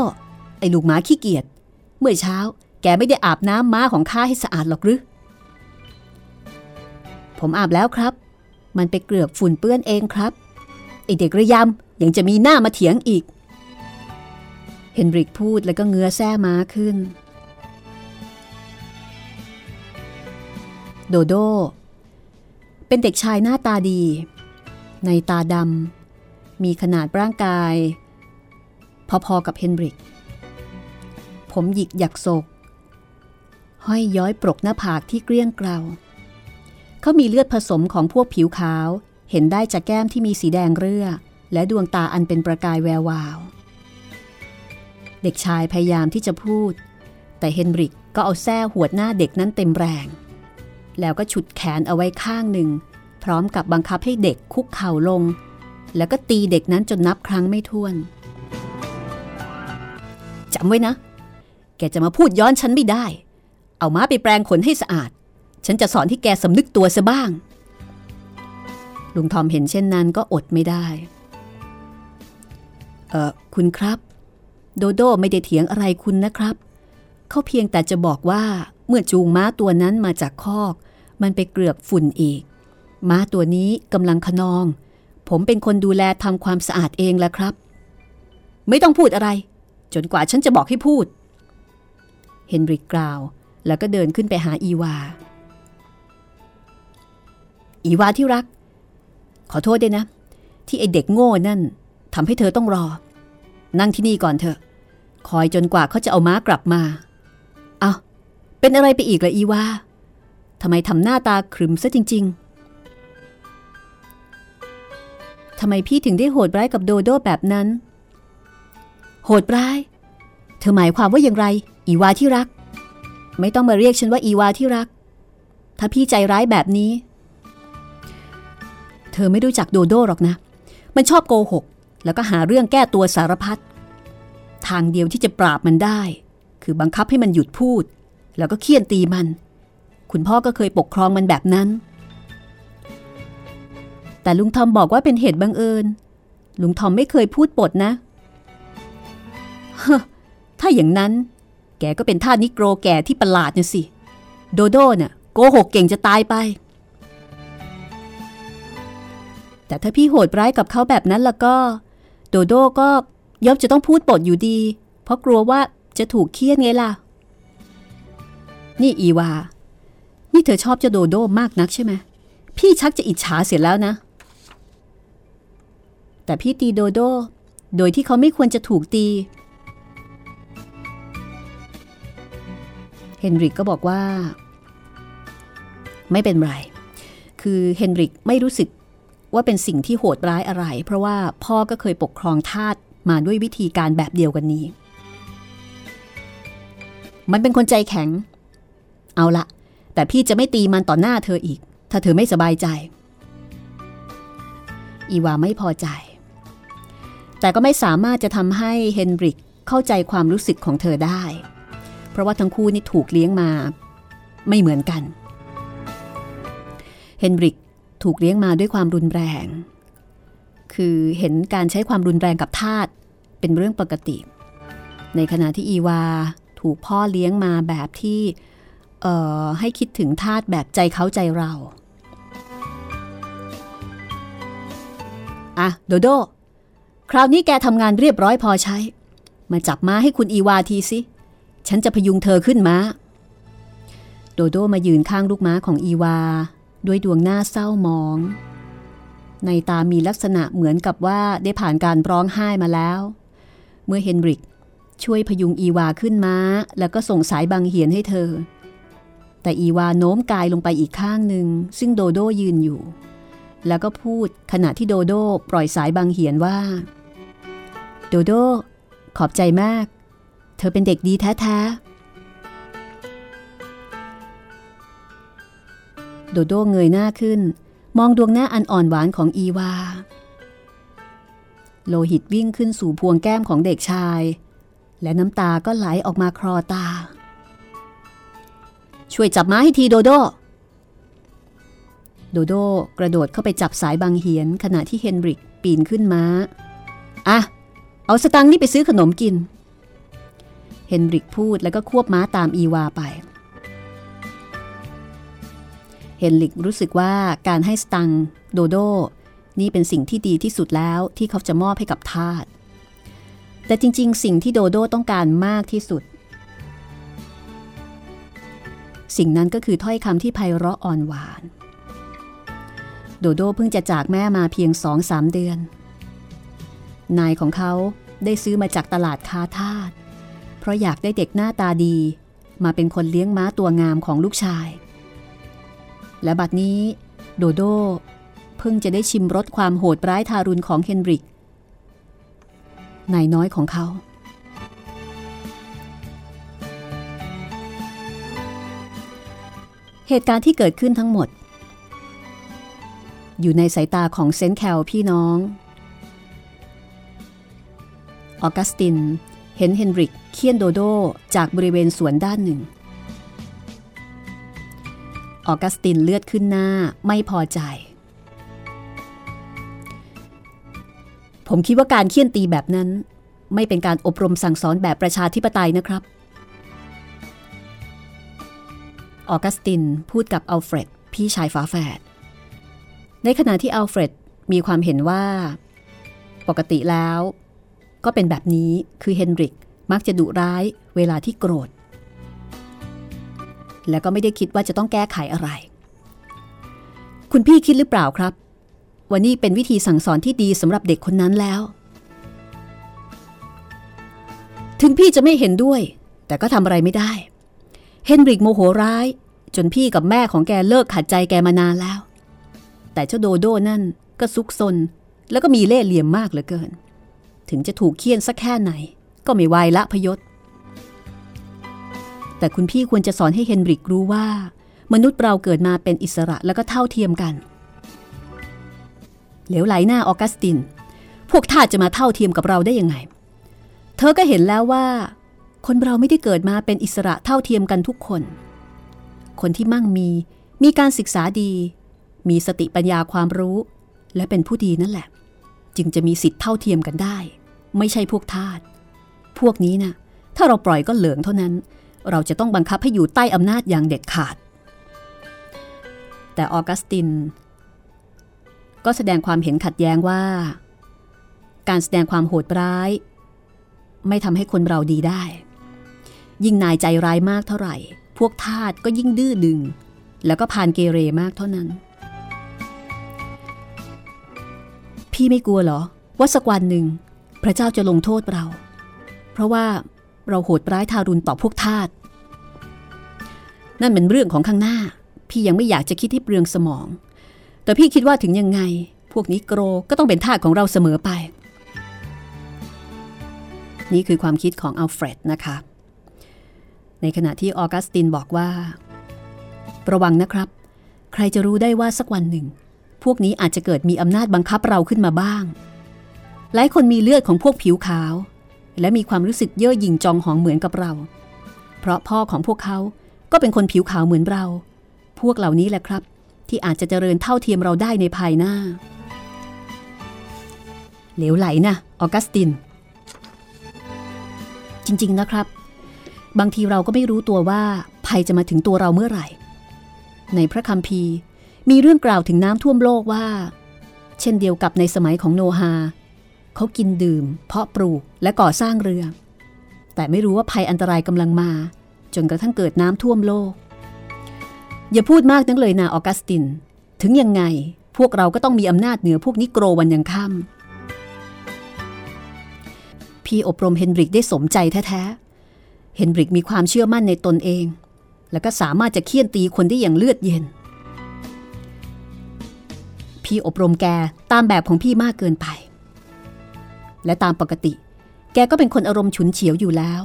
ไอ้ลูกหมาขี้เกียจ เมื่อเช้า แกไม่ได้อาบน้ำม้าของข้าให้สะอาดหรอกหรือ ผมอาบแล้วครับ มันไปเกลือกฝุ่นเปื้อนเองครับ ไอเด็กระยำยังจะมีหน้ามาเถียงอีก เฮนริกพูดแล้วก็เงื้อแส้ม้าขึ้น โดโด เป็นเด็กชายหน้าตาดี ในตาดำมีขนาดร่างกาย พอๆกับเฮนริก ผมหยิกหยักโศกห้อยย้อยปรกหน้าผากที่เกลี้ยงเกลาเขามีเลือดผสมของพวกผิวขาว เห็นได้จากแก้มที่มีสีแดงเรือและดวงตาอันเป็นประกายแวววาว เด็กชายพยายามที่จะพูด แต่เฮนริกก็เอาแส้หวดหน้าเด็กนั้นเต็มแรง แล้วก็ฉุดแขนเอาไว้ข้างหนึ่ง พร้อมกับบังคับให้เด็กคุกเข่าลง แล้วก็ตีเด็กนั้นจนนับครั้งไม่ถ้วนจำไว้นะ แกจะมาพูดย้อนฉันไม่ได้ เอาม้าไปแปลงขนให้สะอาด ฉันจะสอนที่แกสำนึกตัวซะบ้าง ลุงทอมเห็นเช่นนั้นก็อดไม่ได้ เออคุณครับ โดโดไม่ได้เถียงอะไรคุณนะครับ เขาเพียงแต่จะบอกว่าเมื่อจูงม้าตัวนั้นมาจากคอก มันไปเกลือกฝุ่นอีก ม้าตัวนี้กำลังขนอง ผมเป็นคนดูแลทำความสะอาดเองแหละครับ ไม่ต้องพูดอะไร จนกว่าฉันจะบอกให้พูด เฮนริกกล่าว แล้วก็เดินขึ้นไปหาอีวา อีวาที่รัก ขอโทษด้วยนะ ที่ไอเด็กโง่นั่นทำให้เธอต้องรอ นั่งที่นี่ก่อนเถอะ คอยจนกว่าเขาจะเอาม้ากลับมา เอาเป็นอะไรไปอีกละอีวาทำไมทำหน้าตาขรึมซะจริง ๆ ทำไมพี่ถึงได้โหดร้ายกับโดโดแบบนั้น โหดร้าย เธอหมายความว่าอย่างไร อีวาที่รัก ไม่ต้องมาเรียกฉันว่าอีวาที่รัก ถ้าพี่ใจร้ายแบบนี้ เธอไม่รู้จักโดโดหรอกนะ มันชอบโกหก แล้วก็หาเรื่องแก้ตัวสารพัด ทางเดียวที่จะปราบมันได้ คือบังคับให้มันหยุดพูด แล้วก็เคี่ยนตีมัน คุณพ่อก็เคยปกครองมันแบบนั้น แต่ลุงทอมบอกว่าเป็นเหตุบังเอิญ ลุงทอมไม่เคยพูดปดนะถ้าอย่างนั้น แกก็เป็นท่านิโกรแก่ที่ประหลาดน่ะสิ โดโดน่ะโกหกเก่งจะตายไป แต่ถ้าพี่โหดร้ายกับเขาแบบนั้นแล้วก็ โดโด้ก็ย่อมจะต้องพูดปดอยู่ดี เพราะกลัวว่าจะถูกเคียนไงล่ะ นี่อีวา นี่เธอชอบเจ้าโดโด้มากนักใช่ไหมพี่ชักจะอิจฉาเสียแล้วนะ แต่พี่ตีโดโด้โดยที่เขาไม่ควรจะถูกตี เฮนริกก็บอกว่า ไม่เป็นไร คือเฮนริกไม่รู้สึก ว่าเป็นสิ่งที่โหดร้ายอะไร เพราะว่าพ่อก็เคยปกครองทาสมาด้วยวิธีการแบบเดียวกันนี้ มันเป็นคนใจแข็ง เอาละแต่พี่จะไม่ตีมันต่อหน้าเธออีก ถ้าเธอไม่สบายใจ อีวาไม่พอใจ แต่ก็ไม่สามารถจะทำให้เฮนริกเข้าใจความรู้สึกของเธอได้ เพราะว่าทั้งคู่นี่ถูกเลี้ยงมา ไม่เหมือนกัน เฮนริก ถูกเลี้ยงมาด้วยความรุนแรง คือเห็นการใช้ความรุนแรงกับทาสเป็นเรื่องปกติ ในขณะที่อีวาถูกพ่อเลี้ยงมาแบบที่ให้คิดถึงทาสแบบใจเขาใจเราอะโดโด คราวนี้แกทำงานเรียบร้อยพอใช้ มาจับม้าให้คุณอีวาทีสิ ฉันจะพยุงเธอขึ้นม้า โดโดมายืนข้างลูกม้าของอีวา ด้วยดวงหน้าเศร้ามอง ในตามีลักษณะเหมือนกับว่าได้ผ่านการร้องไห้มาแล้ว เมื่อเฮนริกช่วยพยุงอีวาขึ้นม้า แล้วก็ส่งสายบางเหียนให้เธอ แต่อีวาโน้มกายลงไปอีกข้างหนึ่ง ซึ่งโดโดยืนอยู่ แล้วก็พูดขณะที่โดโดปล่อยสายบางเหียนว่า โดโดขอบใจมาก เธอเป็นเด็กดีแท้ๆ โดโดเงยหน้าขึ้น มองดวงหน้าอันอ่อนหวานของอีวา โลหิตวิ่งขึ้นสู่พวงแก้มของเด็กชาย และน้ำตาก็ไหลออกมาคลอตา ช่วยจับม้าให้ทีโดโด โดโดกระโดดเข้าไปจับสายบางเหียนขณะที่เฮนริกปีนขึ้นม้า อะ เอาสตังค์นี่ไปซื้อขนมกิน เฮนริกพูดแล้วก็ควบม้าตามอีวาไป ฮเฮนริกรู้สึกว่าการให้สตังโดโดนี่เป็นสิ่งที่ดีที่สุดแล้วที่เขาจะมอบให้กับทาสแต่จริง ๆ สิ่งที่โดโดต้องการมากที่สุด สิ่งนั้นก็คือถ้อยคำที่ไพเราะอ่อนหวาน โดโดเพิ่งจะจากแม่มาเพียงสองสามเดือน นายของเขาได้ซื้อมาจากตลาดคาทาสเพราะอยากได้เด็กหน้าตาดี มาเป็นคนเลี้ยงม้าตัวงามของลูกชาย และบัดนี้โดโดเพิ่งจะได้ชิมรสความโหดร้ายทารุณของเฮนริกนายน้อยของเขา เหตุการณ์ที่เกิดขึ้นทั้งหมด อยู่ในสายตาของเซนแคลพี่น้อง ออกัสตินเห็นเฮนริกเคี่ยนโดโดจากบริเวณสวนด้านหนึ่ง ออกัสตินเลือดขึ้นหน้าไม่พอใจ ผมคิดว่าการเคี่ยนตีแบบนั้น ไม่เป็นการอบรมสั่งสอนแบบประชาธิปไตยนะครับ ออกัสตินพูดกับอัลเฟรดพี่ชายฝาแฝด ในขณะที่อัลเฟรดมีความเห็นว่า ปกติแล้ว ก็เป็นแบบนี้คือเฮนริกมักจะดุร้ายเวลาที่โกรธ แล้วก็ไม่ได้คิดว่าจะต้องแก้ไขอะไร คุณพี่คิดหรือเปล่าครับ ว่านี่เป็นวิธีสั่งสอนที่ดีสำหรับเด็กคนนั้นแล้ว ถึงพี่จะไม่เห็นด้วย แต่ก็ทำอะไรไม่ได้ เฮนริกโมโหร้าย จนพี่กับแม่ของแกเลิกขัดใจแกมานานแล้ว แต่เจ้าโดโดนั่นก็ซุกซนแล้วก็มีเล่ห์เหลี่ยมมากเหลือเกิน ถึงจะถูกเคี่ยนสักแค่ไหน ก็ไม่วละพยศ แต่คุณพี่ควรจะสอนให้เฮนริกรู้ว่า มนุษย์เราเกิดมาเป็นอิสระแล้วก็เท่าเทียมกัน เหลวไหลหน้าออกัสติน พวกทาสจะมาเท่าเทียมกับเราได้ยังไง เธอก็เห็นแล้วว่า คนเราไม่ได้เกิดมาเป็นอิสระเท่าเทียมกันทุกคน คนที่มั่งมีมีการศึกษาดี มีสติปัญญาความรู้ และเป็นผู้ดีนั่นแหละ จึงจะมีสิทธิ์เท่าเทียมกันได้ ไม่ใช่พวกทาสพวกนี้นะถ้าเราปล่อยก็เหลืองเท่านั้น เราจะต้องบังคับให้อยู่ใต้อำนาจอย่างเด็ดขาด แต่ออกัสติน ก็แสดงความเห็นขัดแย้งว่า การแสดงความโหดร้าย ไม่ทำให้คนเราดีได้ ยิ่งนายใจร้ายมากเท่าไหร่ พวกทาสก็ยิ่งดื้อดึง แล้วก็พานเกเรมากเท่านั้น พี่ไม่กลัวเหรอว่าสักวันหนึ่งพระเจ้าจะลงโทษเรา เพราะว่า เราโหดร้ายทารุณต่อพวกทาส นั่นเป็นเรื่องของข้างหน้า พี่ยังไม่อยากจะคิดให้เปลืองสมอง แต่พี่คิดว่าถึงยังไง พวกนี้โกรก็ต้องเป็นทาสของเราเสมอไป นี่คือความคิดของอัลเฟรดนะคะ ในขณะที่ออกัสตินบอกว่า ระวังนะครับ ใครจะรู้ได้ว่าสักวันหนึ่ง พวกนี้อาจจะเกิดมีอำนาจบังคับเราขึ้นมาบ้าง หลายคนมีเลือดของพวกผิวขาว และมีความรู้สึกเย่อหยิ่งจองหองเหมือนกับเรา เพราะพ่อของพวกเขาก็เป็นคนผิวขาวเหมือนเรา พวกเหล่านี้แหละครับ ที่อาจจะเจริญเท่าเทียมเราได้ในภายหน้า เหลวไหลนะออกัสติน จริง ๆ นะครับ บางทีเราก็ไม่รู้ตัวว่าภัยจะมาถึงตัวเราเมื่อไหร่ ในพระคัมภีร์มีเรื่องกล่าวถึงน้ำท่วมโลกว่า เช่นเดียวกับในสมัยของโนฮา เขากินดื่ม เพาะปลูกและก่อสร้างเรือ แต่ไม่รู้ว่าภัยอันตรายกำลังมา จนกระทั่งเกิดน้ำท่วมโลก อย่าพูดมากนักเลยนะออกัสติน ถึงยังไงพวกเราก็ต้องมีอำนาจเหนือพวกนิโกรวันยังค่ำพี่อบรมเฮนริกได้สมใจแท้ๆ เฮนริกมีความเชื่อมั่นในตนเอง แล้วก็สามารถจะเคี่ยนตีคนได้อย่างเลือดเย็น พี่อบรมแกตามแบบของพี่มากเกินไป และตามปกติ แกก็เป็นคนอารมณ์ฉุนเฉียวอยู่แล้ว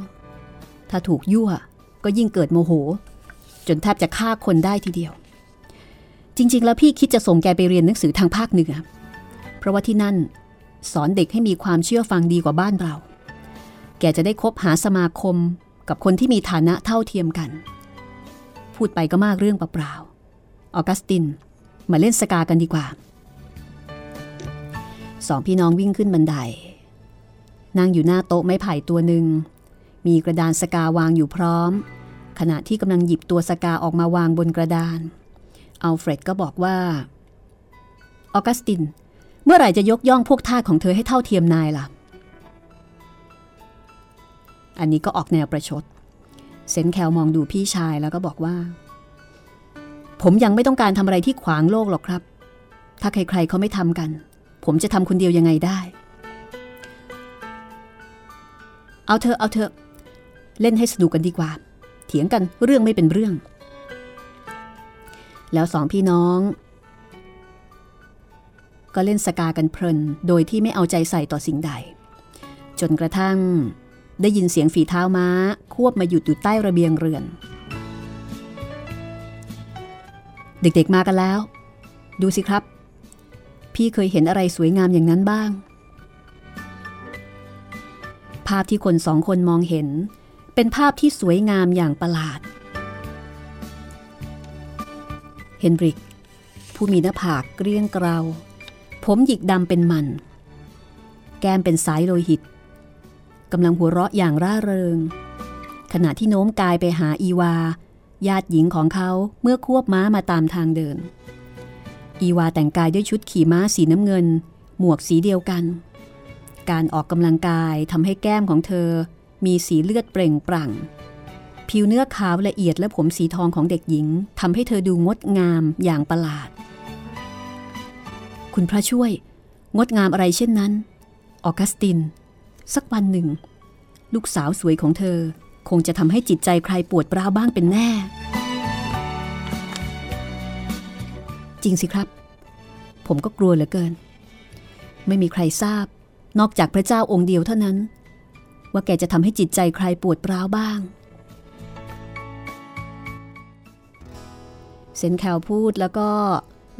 ถ้าถูกยั่วก็ยิ่งเกิดโมโห จนแทบจะฆ่าคนได้ทีเดียว จริง ๆ แล้วพี่คิดจะส่งแกไปเรียนหนังสือทางภาคเหนือ เพราะว่าที่นั่นสอนเด็กให้มีความเชื่อฟังดีกว่าบ้านเรา แกจะได้คบหาสมาคมกับคนที่มีฐานะเท่าเทียมกัน พูดไปก็มากเรื่องเปล่าๆออกัสติน มาเล่นสกากันดีกว่า สองพี่น้องวิ่งขึ้นบันได นั่งอยู่หน้าโต๊ะไม้ไผ่ตัวหนึ่ง มีกระดานสกาวางอยู่พร้อม ขณะที่กำลังหยิบตัวสกาออกมาวางบนกระดาน อัลเฟรดก็บอกว่า ออกัสติน เมื่อไหร่จะยกย่องพวกทาสของเธอให้เท่าเทียมนายล่ะ อันนี้ก็ออกแนวประชด เซนแคลมองดูพี่ชายแล้วก็บอกว่า ผมยังไม่ต้องการทำอะไรที่ขวางโลกหรอกครับ ถ้าใครๆเขาไม่ทำกัน ผมจะทำคนเดียวยังไงได้ เอาเธอเอาเธอเล่นให้สนุกกันดีกว่า เถียงกันเรื่องไม่เป็นเรื่อง แล้วสองพี่น้อง ก็เล่นสกากันเพลิน โดยที่ไม่เอาใจใส่ต่อสิ่งใด จนกระทั่งได้ยินเสียงฝีเท้าม้า ควบมาหยุดอยู่ใต้ระเบียงเรือน เด็กๆมากันแล้ว ดูสิครับ พี่เคยเห็นอะไรสวยงามอย่างนั้นบ้าง ภาพที่คนสองคนมองเห็น เป็นภาพที่สวยงามอย่างประหลาด เฮนริก ผู้มีหน้าผากเกรียงเกราผมหยิกดำเป็นมัน แก้มเป็นสายโลหิตกำลังหัวเราะอย่างร่าเริง ขณะที่โน้มกายไปหาอีวา ญาติหญิงของเขาเมื่อควบม้ามาตามทางเดิน อีวาแต่งกายด้วยชุดขี่ม้าสีน้ำเงิน หมวกสีเดียวกัน การออกกำลังกายทำให้แก้มของเธอ มีสีเลือดเปล่งปลั่ง ผิวเนื้อขาวละเอียดและผมสีทองของเด็กหญิงทำให้เธอดูงดงามอย่างประหลาด คุณพระช่วย งดงามอะไรเช่นนั้น ออกัสติน สักวันหนึ่ง ลูกสาวสวยของเธอ คงจะทำให้จิตใจใครปวดร้าวบ้างเป็นแน่ จริงสิครับ ผมก็กลัวเหลือเกิน ไม่มีใครทราบ นอกจากพระเจ้าองค์เดียวเท่านั้น ว่าแกจะทำให้จิตใจใครปวดร้าวบ้าง เซนแคลพูดแล้วก็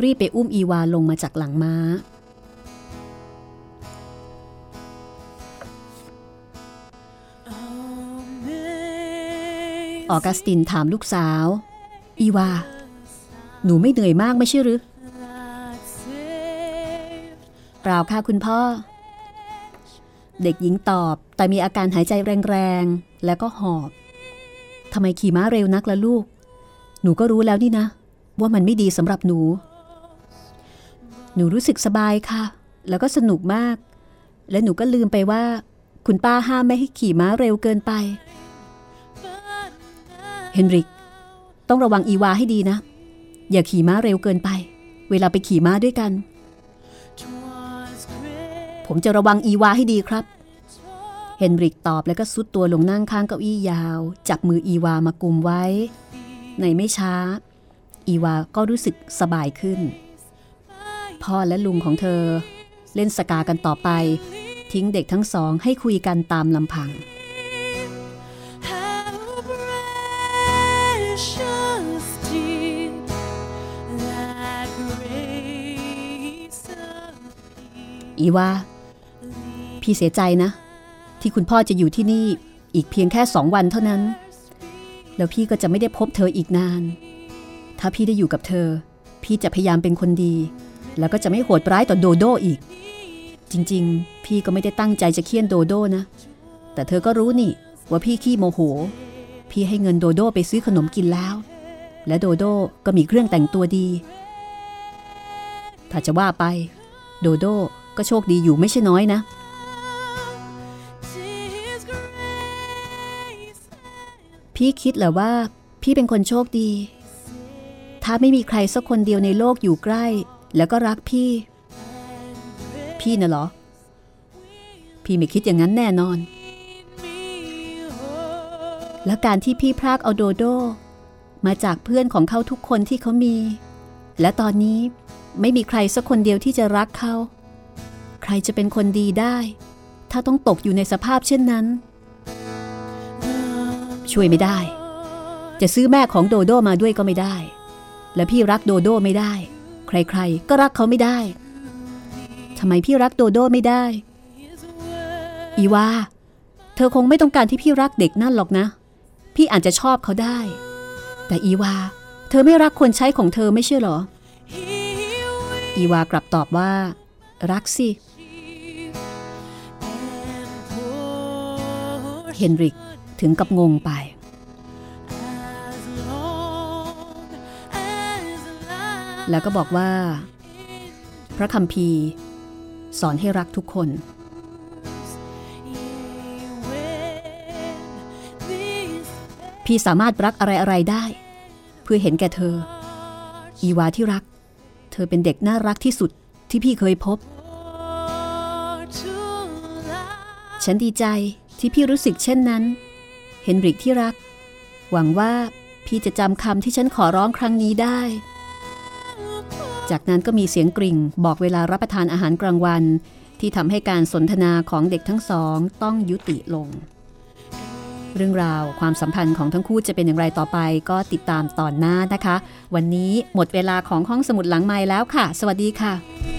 รีบไปอุ้มอีวาลงมาจากหลังม้า ออกัสตินถามลูกสาว อีวา หนูไม่เหนื่อยมากไม่ใช่หรือเปล่าค่ะคุณพ่อ เด็กหญิงตอบ แต่มีอาการหายใจแรงๆ แล้วก็หอบทำไมขี่ม้าเร็วนักละลูก หนูก็รู้แล้วนี่นะ ว่ามันไม่ดีสำหรับหนู หนูรู้สึกสบายค่ะ แล้วก็สนุกมาก และหนูก็ลืมไปว่า คุณป้าห้ามไม่ให้ขี่ม้าเร็วเกินไป เฮนริก ต้องระวังอีวาให้ดีนะ อย่าขี่ม้าเร็วเกินไป เวลาไปขี่ม้าด้วยกัน ผมจะระวังอีวาให้ดีครับ เฮนริกตอบแล้วก็ซุดตัวลงนั่งข้างเก้าอี้ยาว จับมืออีวามากุมไว้ ในไม่ช้า อีวาก็รู้สึกสบายขึ้น พ่อและลุงของเธอ เล่นสกากันต่อไป ทิ้งเด็กทั้งสองให้คุยกันตามลำพังอีวา พี่เสียใจนะ ที่คุณพ่อจะอยู่ที่นี่อีกเพียงแค่สองวันเท่านั้น แล้วพี่ก็จะไม่ได้พบเธออีกนาน ถ้าพี่ได้อยู่กับเธอ พี่จะพยายามเป็นคนดี แล้วก็จะไม่โหดร้ายต่อโดโดอีก จริงๆ พี่ก็ไม่ได้ตั้งใจจะเคี่ยนโดโดนะ แต่เธอก็รู้นี่ว่าพี่ขี้โมโห พี่ให้เงินโดโดไปซื้อขนมกินแล้ว และโดโดก็มีเครื่องแต่งตัวดี ถ้าจะว่าไป โดโดก็โชคดีอยู่ไม่ใช่น้อยนะ พี่คิดเหรอว่า พี่เป็นคนโชคดี ถ้าไม่มีใครสักคนเดียวในโลกอยู่ใกล้ แล้วก็รักพี่ พี่น่ะเหรอ พี่ไม่คิดอย่างนั้นแน่นอน และการที่พี่พรากเอาโดโด มาจากเพื่อนของเขาทุกคนที่เขามี และตอนนี้ไม่มีใครสักคนเดียวที่จะรักเขา ใครจะเป็นคนดีได้ ถ้าต้องตกอยู่ในสภาพเช่นนั้น ช่วยไม่ได้ จะซื้อแม่ของโดโดมาด้วยก็ไม่ได้ และพี่รักโดโดไม่ได้ ใครๆ ก็รักเขาไม่ได้ทำไมพี่รักโดโดไม่ได้ อีวาเธอคงไม่ต้องการที่พี่รักเด็กนั่นหรอกนะ พี่อาจจะชอบเขาได้ แต่อีวา เธอไม่รักคนใช้ของเธอไม่ใช่หรอ อีวากลับตอบว่า รักสิ เฮนริก ถึงกับงงไป แล้วก็บอกว่า พระคัมภีร์สอนให้รักทุกคน พี่สามารถรักอะไรๆได้ เพื่อเห็นแก่เธอ อีวาที่รัก เธอเป็นเด็กน่ารักที่สุดที่พี่เคยพบ ฉันดีใจที่พี่รู้สึกเช่นนั้น นริกที่รัก หวังว่าพี่จะจำคำที่ฉันขอร้องครั้งนี้ได้ จากนั้นก็มีเสียงกริ่งบอกเวลารับประทานอาหารกลางวัน ที่ทำให้การสนทนาของเด็กทั้งสองต้องยุติลง เรื่องราวความสัมพันธ์ของทั้งคู่จะเป็นอย่างไรต่อไป ก็ติดตามตอนหน้านะคะ วันนี้หมดเวลาของห้องสมุดหลังไม้แล้วค่ะ สวัสดีค่ะ